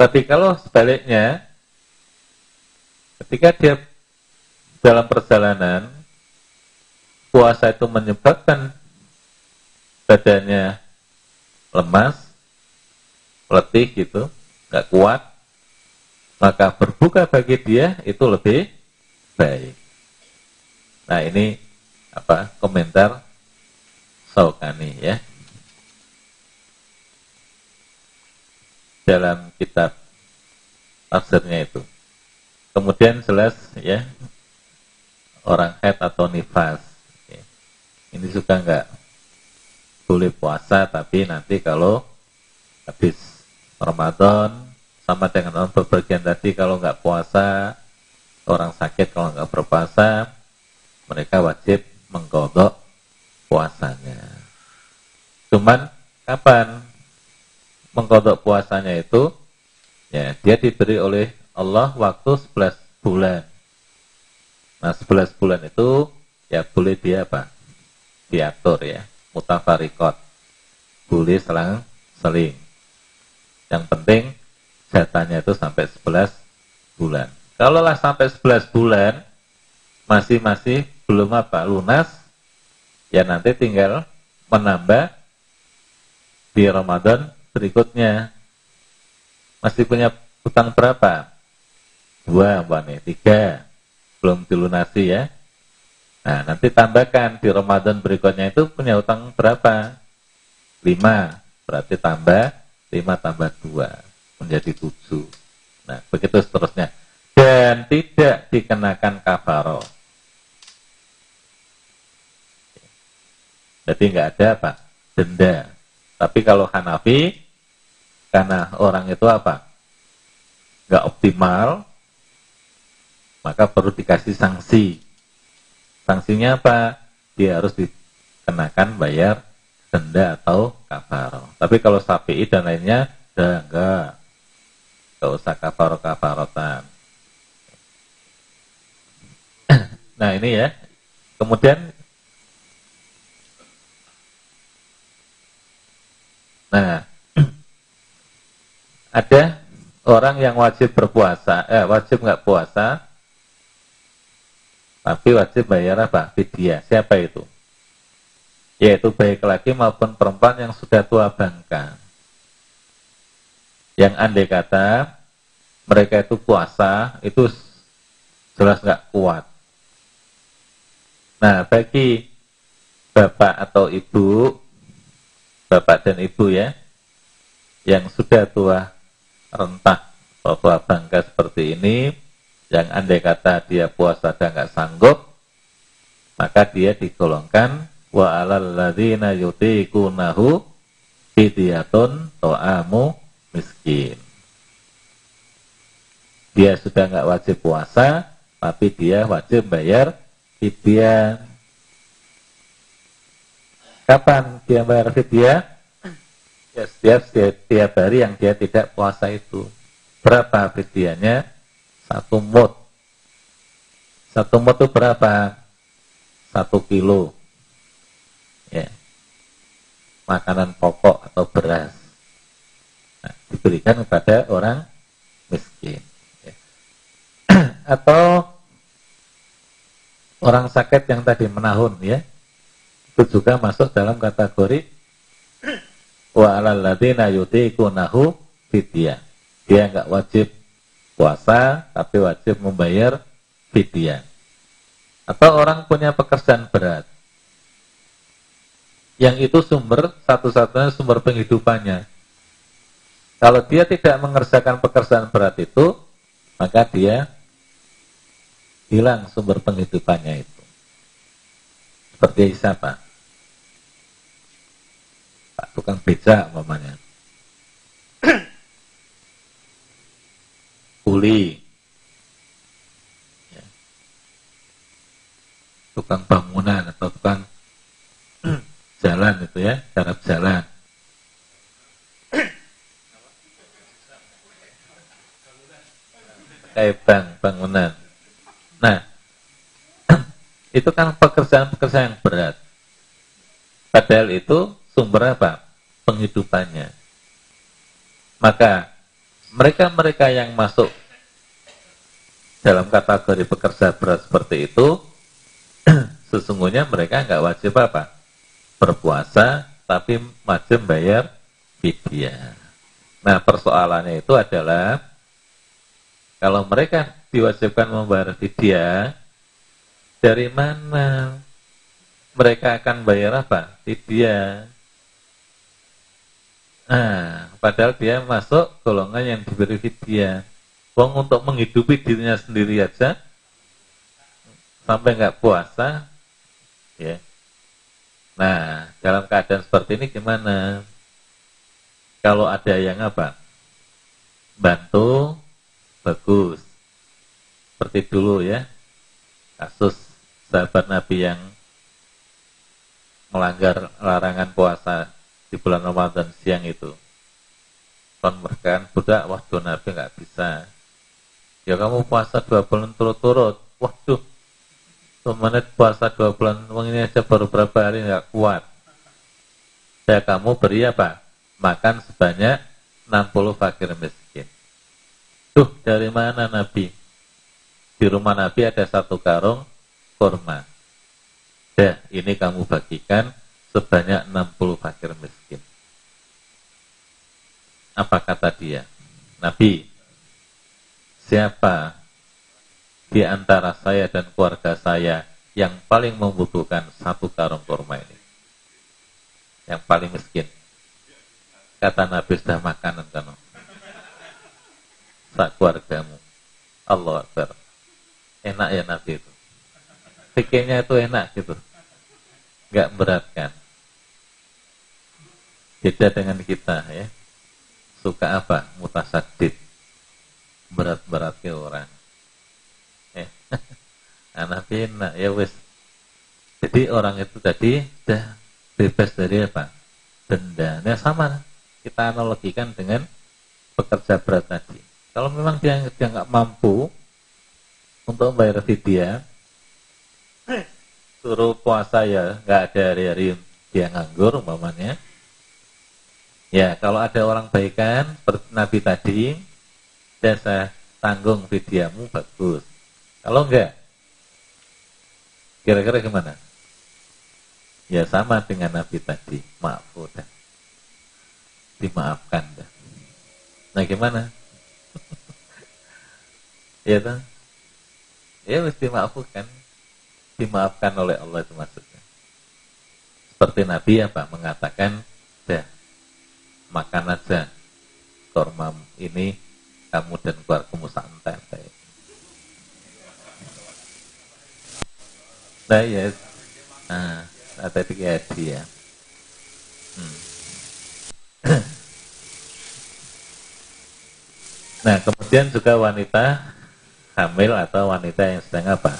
Tapi kalau sebaliknya, ketika dia dalam perjalanan, puasa itu menyebabkan badannya lemas, letih gitu, nggak kuat, maka berbuka bagi dia itu lebih baik. Nah ini apa komentar Saukani ya. Dalam kitab tafsirnya itu. Kemudian jelas ya orang head atau nifas. Ya. Ini juga enggak boleh puasa tapi nanti kalau habis Ramadan sama dengan orang berpergian tadi kalau nggak puasa orang sakit kalau nggak berpuasa mereka wajib menggodok puasanya. Cuman kapan mengkodok puasanya itu? Ya, dia diberi oleh Allah waktu 11 bulan. Nah, 11 bulan itu ya boleh dia apa? Diatur ya, mutafarikot. Boleh selang seling. Yang penting jatahnya itu sampai 11 bulan. Kalau lah sampai 11 bulan masih masih belum apa lunas, ya nanti tinggal menambah di Ramadan berikutnya. Masih punya utang berapa? Dua, nih, tiga. Belum dilunasi ya. Nah, nanti tambahkan di Ramadan berikutnya itu punya utang berapa? Lima. Berarti tambah lima tambah dua menjadi tujuh. Nah, begitu seterusnya dan tidak dikenakan kafaro. Jadi nggak ada apa? Denda. Tapi kalau Hanafi, karena orang itu apa? Nggak optimal, maka perlu dikasih sanksi. Sanksinya apa? Dia harus dikenakan bayar denda atau kafaro. Tapi kalau sapi dan lainnya, enggak. Enggak usah kafaro-kafarotan. Nah ini ya. Kemudian Nah, ada orang yang wajib berpuasa, eh wajib nggak puasa, tapi wajib bayar apa? Fidyah. Siapa itu? Yaitu baik laki maupun perempuan yang sudah tua bangka. Yang andai kata mereka itu puasa, itu jelas nggak kuat. Nah, bagi bapak atau ibu, bapak dan ibu ya, yang sudah tua rentah atau tua bangga seperti ini, yang andai kata dia puasa dan nggak sanggup, maka dia digolongkan wa alal ladzina yutiqunahu fidyatun to'amu miskin. Dia sudah nggak wajib puasa, tapi dia wajib bayar fidyah. Kapan dia bayar fidyah? Ya setiap, setiap, hari yang dia tidak puasa itu. Berapa fidyahnya? Satu mut. Satu mut itu berapa? Satu kilo. Ya. Makanan pokok atau beras. Nah, diberikan kepada orang miskin. Ya. atau orang sakit yang tadi menahun ya itu juga masuk dalam kategori wa alal ladzina yutiqunahu fidyah. Dia enggak wajib puasa tapi wajib membayar fidyah. Atau orang punya pekerjaan berat. Yang itu sumber satu-satunya sumber penghidupannya. Kalau dia tidak mengerjakan pekerjaan berat itu, maka dia hilang sumber penghidupannya itu. Seperti siapa? Pak tukang beca umpamanya. Kuli. Ya. Tukang bangunan atau tukang jalan itu ya, cara jalan. Kayak bang, bangunan. Nah, itu kan pekerjaan-pekerjaan yang berat. Padahal itu sumber apa? Penghidupannya. Maka mereka-mereka yang masuk dalam kategori pekerja berat seperti itu, sesungguhnya mereka nggak wajib apa? Berpuasa, tapi wajib bayar fidyah. Nah, persoalannya itu adalah kalau mereka diwajibkan membayar fidyah, dari mana mereka akan bayar apa? Fidyah. Nah, padahal dia masuk golongan yang diberi fidyah. Wong untuk menghidupi dirinya sendiri aja sampai nggak puasa, ya. Nah, dalam keadaan seperti ini gimana? Kalau ada yang apa? Bantu, bagus seperti dulu ya. Kasus sahabat Nabi yang melanggar larangan puasa di bulan Ramadan siang itu. Konverkan budak waduh Nabi nggak bisa. Ya kamu puasa dua bulan turut-turut. Waduh menit puasa dua bulan uang ini aja baru berapa hari nggak kuat. Saya kamu beri apa makan sebanyak 60 fakir miskin. Tuh, dari mana Nabi? Di rumah Nabi ada satu karung kurma. Dah, ini kamu bagikan sebanyak 60 fakir miskin. Apa kata dia? Nabi, siapa di antara saya dan keluarga saya yang paling membutuhkan satu karung kurma ini? Yang paling miskin. Kata Nabi sudah makanan kan? Sak keluargamu. Allah Akbar. Enak ya Nabi itu. Pikirnya itu enak gitu. Enggak berat kan? Beda dengan kita ya. Suka apa? Mutasadid. Berat-berat ke orang. Ya. Anak enak ya wis. Jadi orang itu tadi sudah bebas dari apa? Denda. Nah sama kita analogikan dengan pekerja berat tadi. Kalau memang dia dia nggak mampu untuk membayar vidya, suruh puasa ya nggak ada hari-hari dia nganggur umpamanya. Ya kalau ada orang baikan seperti Nabi tadi, saya tanggung vidyamu bagus. Kalau enggak, kira-kira gimana? Ya sama dengan Nabi tadi, maaf udah dimaafkan. Nah gimana? ya tuh? Ya mesti dimaafkan. Dimaafkan oleh Allah itu maksudnya. Seperti Nabi apa? Mengatakan, dah, makan aja korma ini kamu dan keluargamu santai. Nah ya, nah, ada tiga dia. Hmm. Nah, kemudian juga wanita hamil atau wanita yang sedang apa?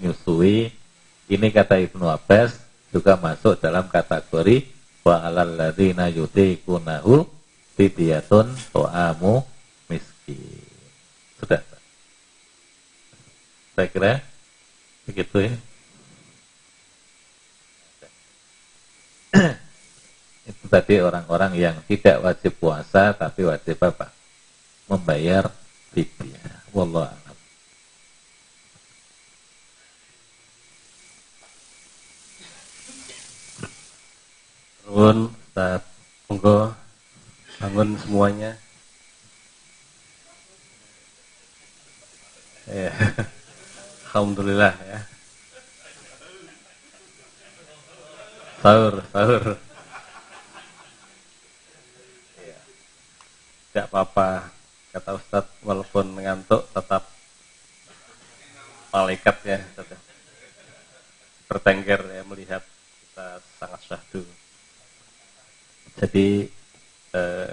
Nyusui. Ini kata Ibnu Abbas juga masuk dalam kategori wa alal ladzina yutiqunahu fidyatun to'amu miskin. Sudah. Saya kira begitu ya. Itu tadi orang-orang yang tidak wajib puasa tapi wajib apa? membayar fidyah. Wallahu Bangun, Ustaz. Monggo bangun semuanya. Ya. Alhamdulillah ya. Sahur, sahur. Ya. Tidak apa-apa kata Ustadz walaupun ngantuk tetap malaikat ya ya. bertengger ya melihat kita sangat syahdu jadi eh,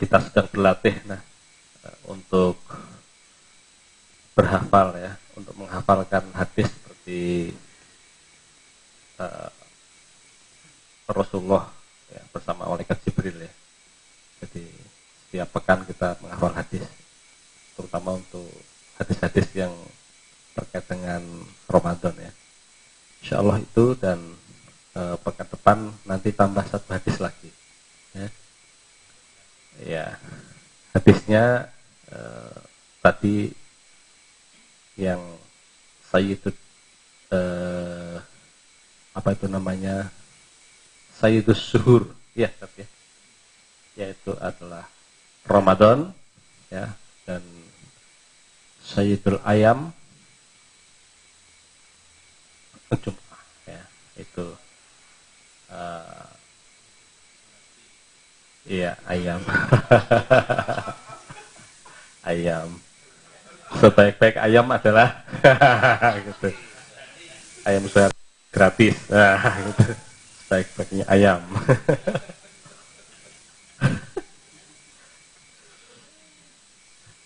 kita sedang berlatih nah untuk berhafal ya untuk menghafalkan hadis seperti eh, Rasulullah ya, bersama malaikat Jibril ya. Jadi setiap pekan kita menghafal hadis terutama untuk hadis-hadis yang terkait dengan Ramadan ya. Insya Allah itu dan e, pekan depan nanti tambah satu hadis lagi. Ya, ya. Hadisnya e, tadi yang Sayyidud e, apa itu namanya? Sayyidus Suhur. Ya tapi ya. Yaitu adalah Ramadan ya dan Sayyidul Ayam Jum'ah ya. Itu uh, iya ayam ayam sebaik-baik ayam adalah gitu ayam saya gratis nah, gitu. sebaik-baiknya ayam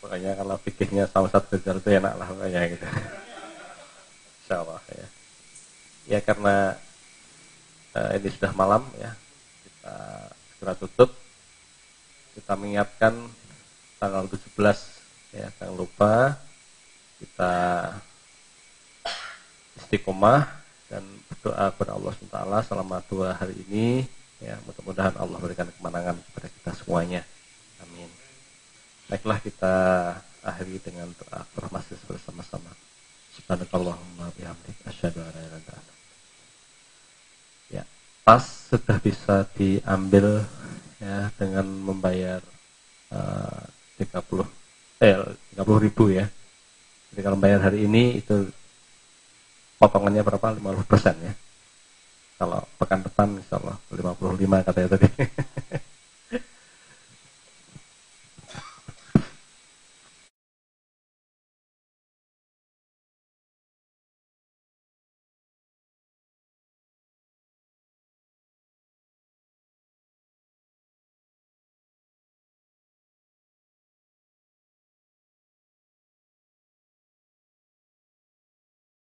Makanya kalau fikihnya sama satu jalur itu enak lah makanya gitu. Insya Allah ya. Ya karena uh, ini sudah malam ya, kita segera tutup. Kita mengingatkan tanggal 17 ya, jangan lupa kita istiqomah dan berdoa kepada Allah SWT selama dua hari ini ya. Mudah-mudahan Allah berikan kemenangan kepada kita semuanya. Amin. Baiklah kita akhiri dengan doa bersama-sama. Subhanakallahumma bihamdik asyhadu an la ilaha illa anta pas sudah bisa diambil ya dengan membayar uh, 30 eh 30 ribu ya. Jadi kalau bayar hari ini itu potongannya berapa? 50 persen ya. Kalau pekan depan insya Allah 55 katanya tadi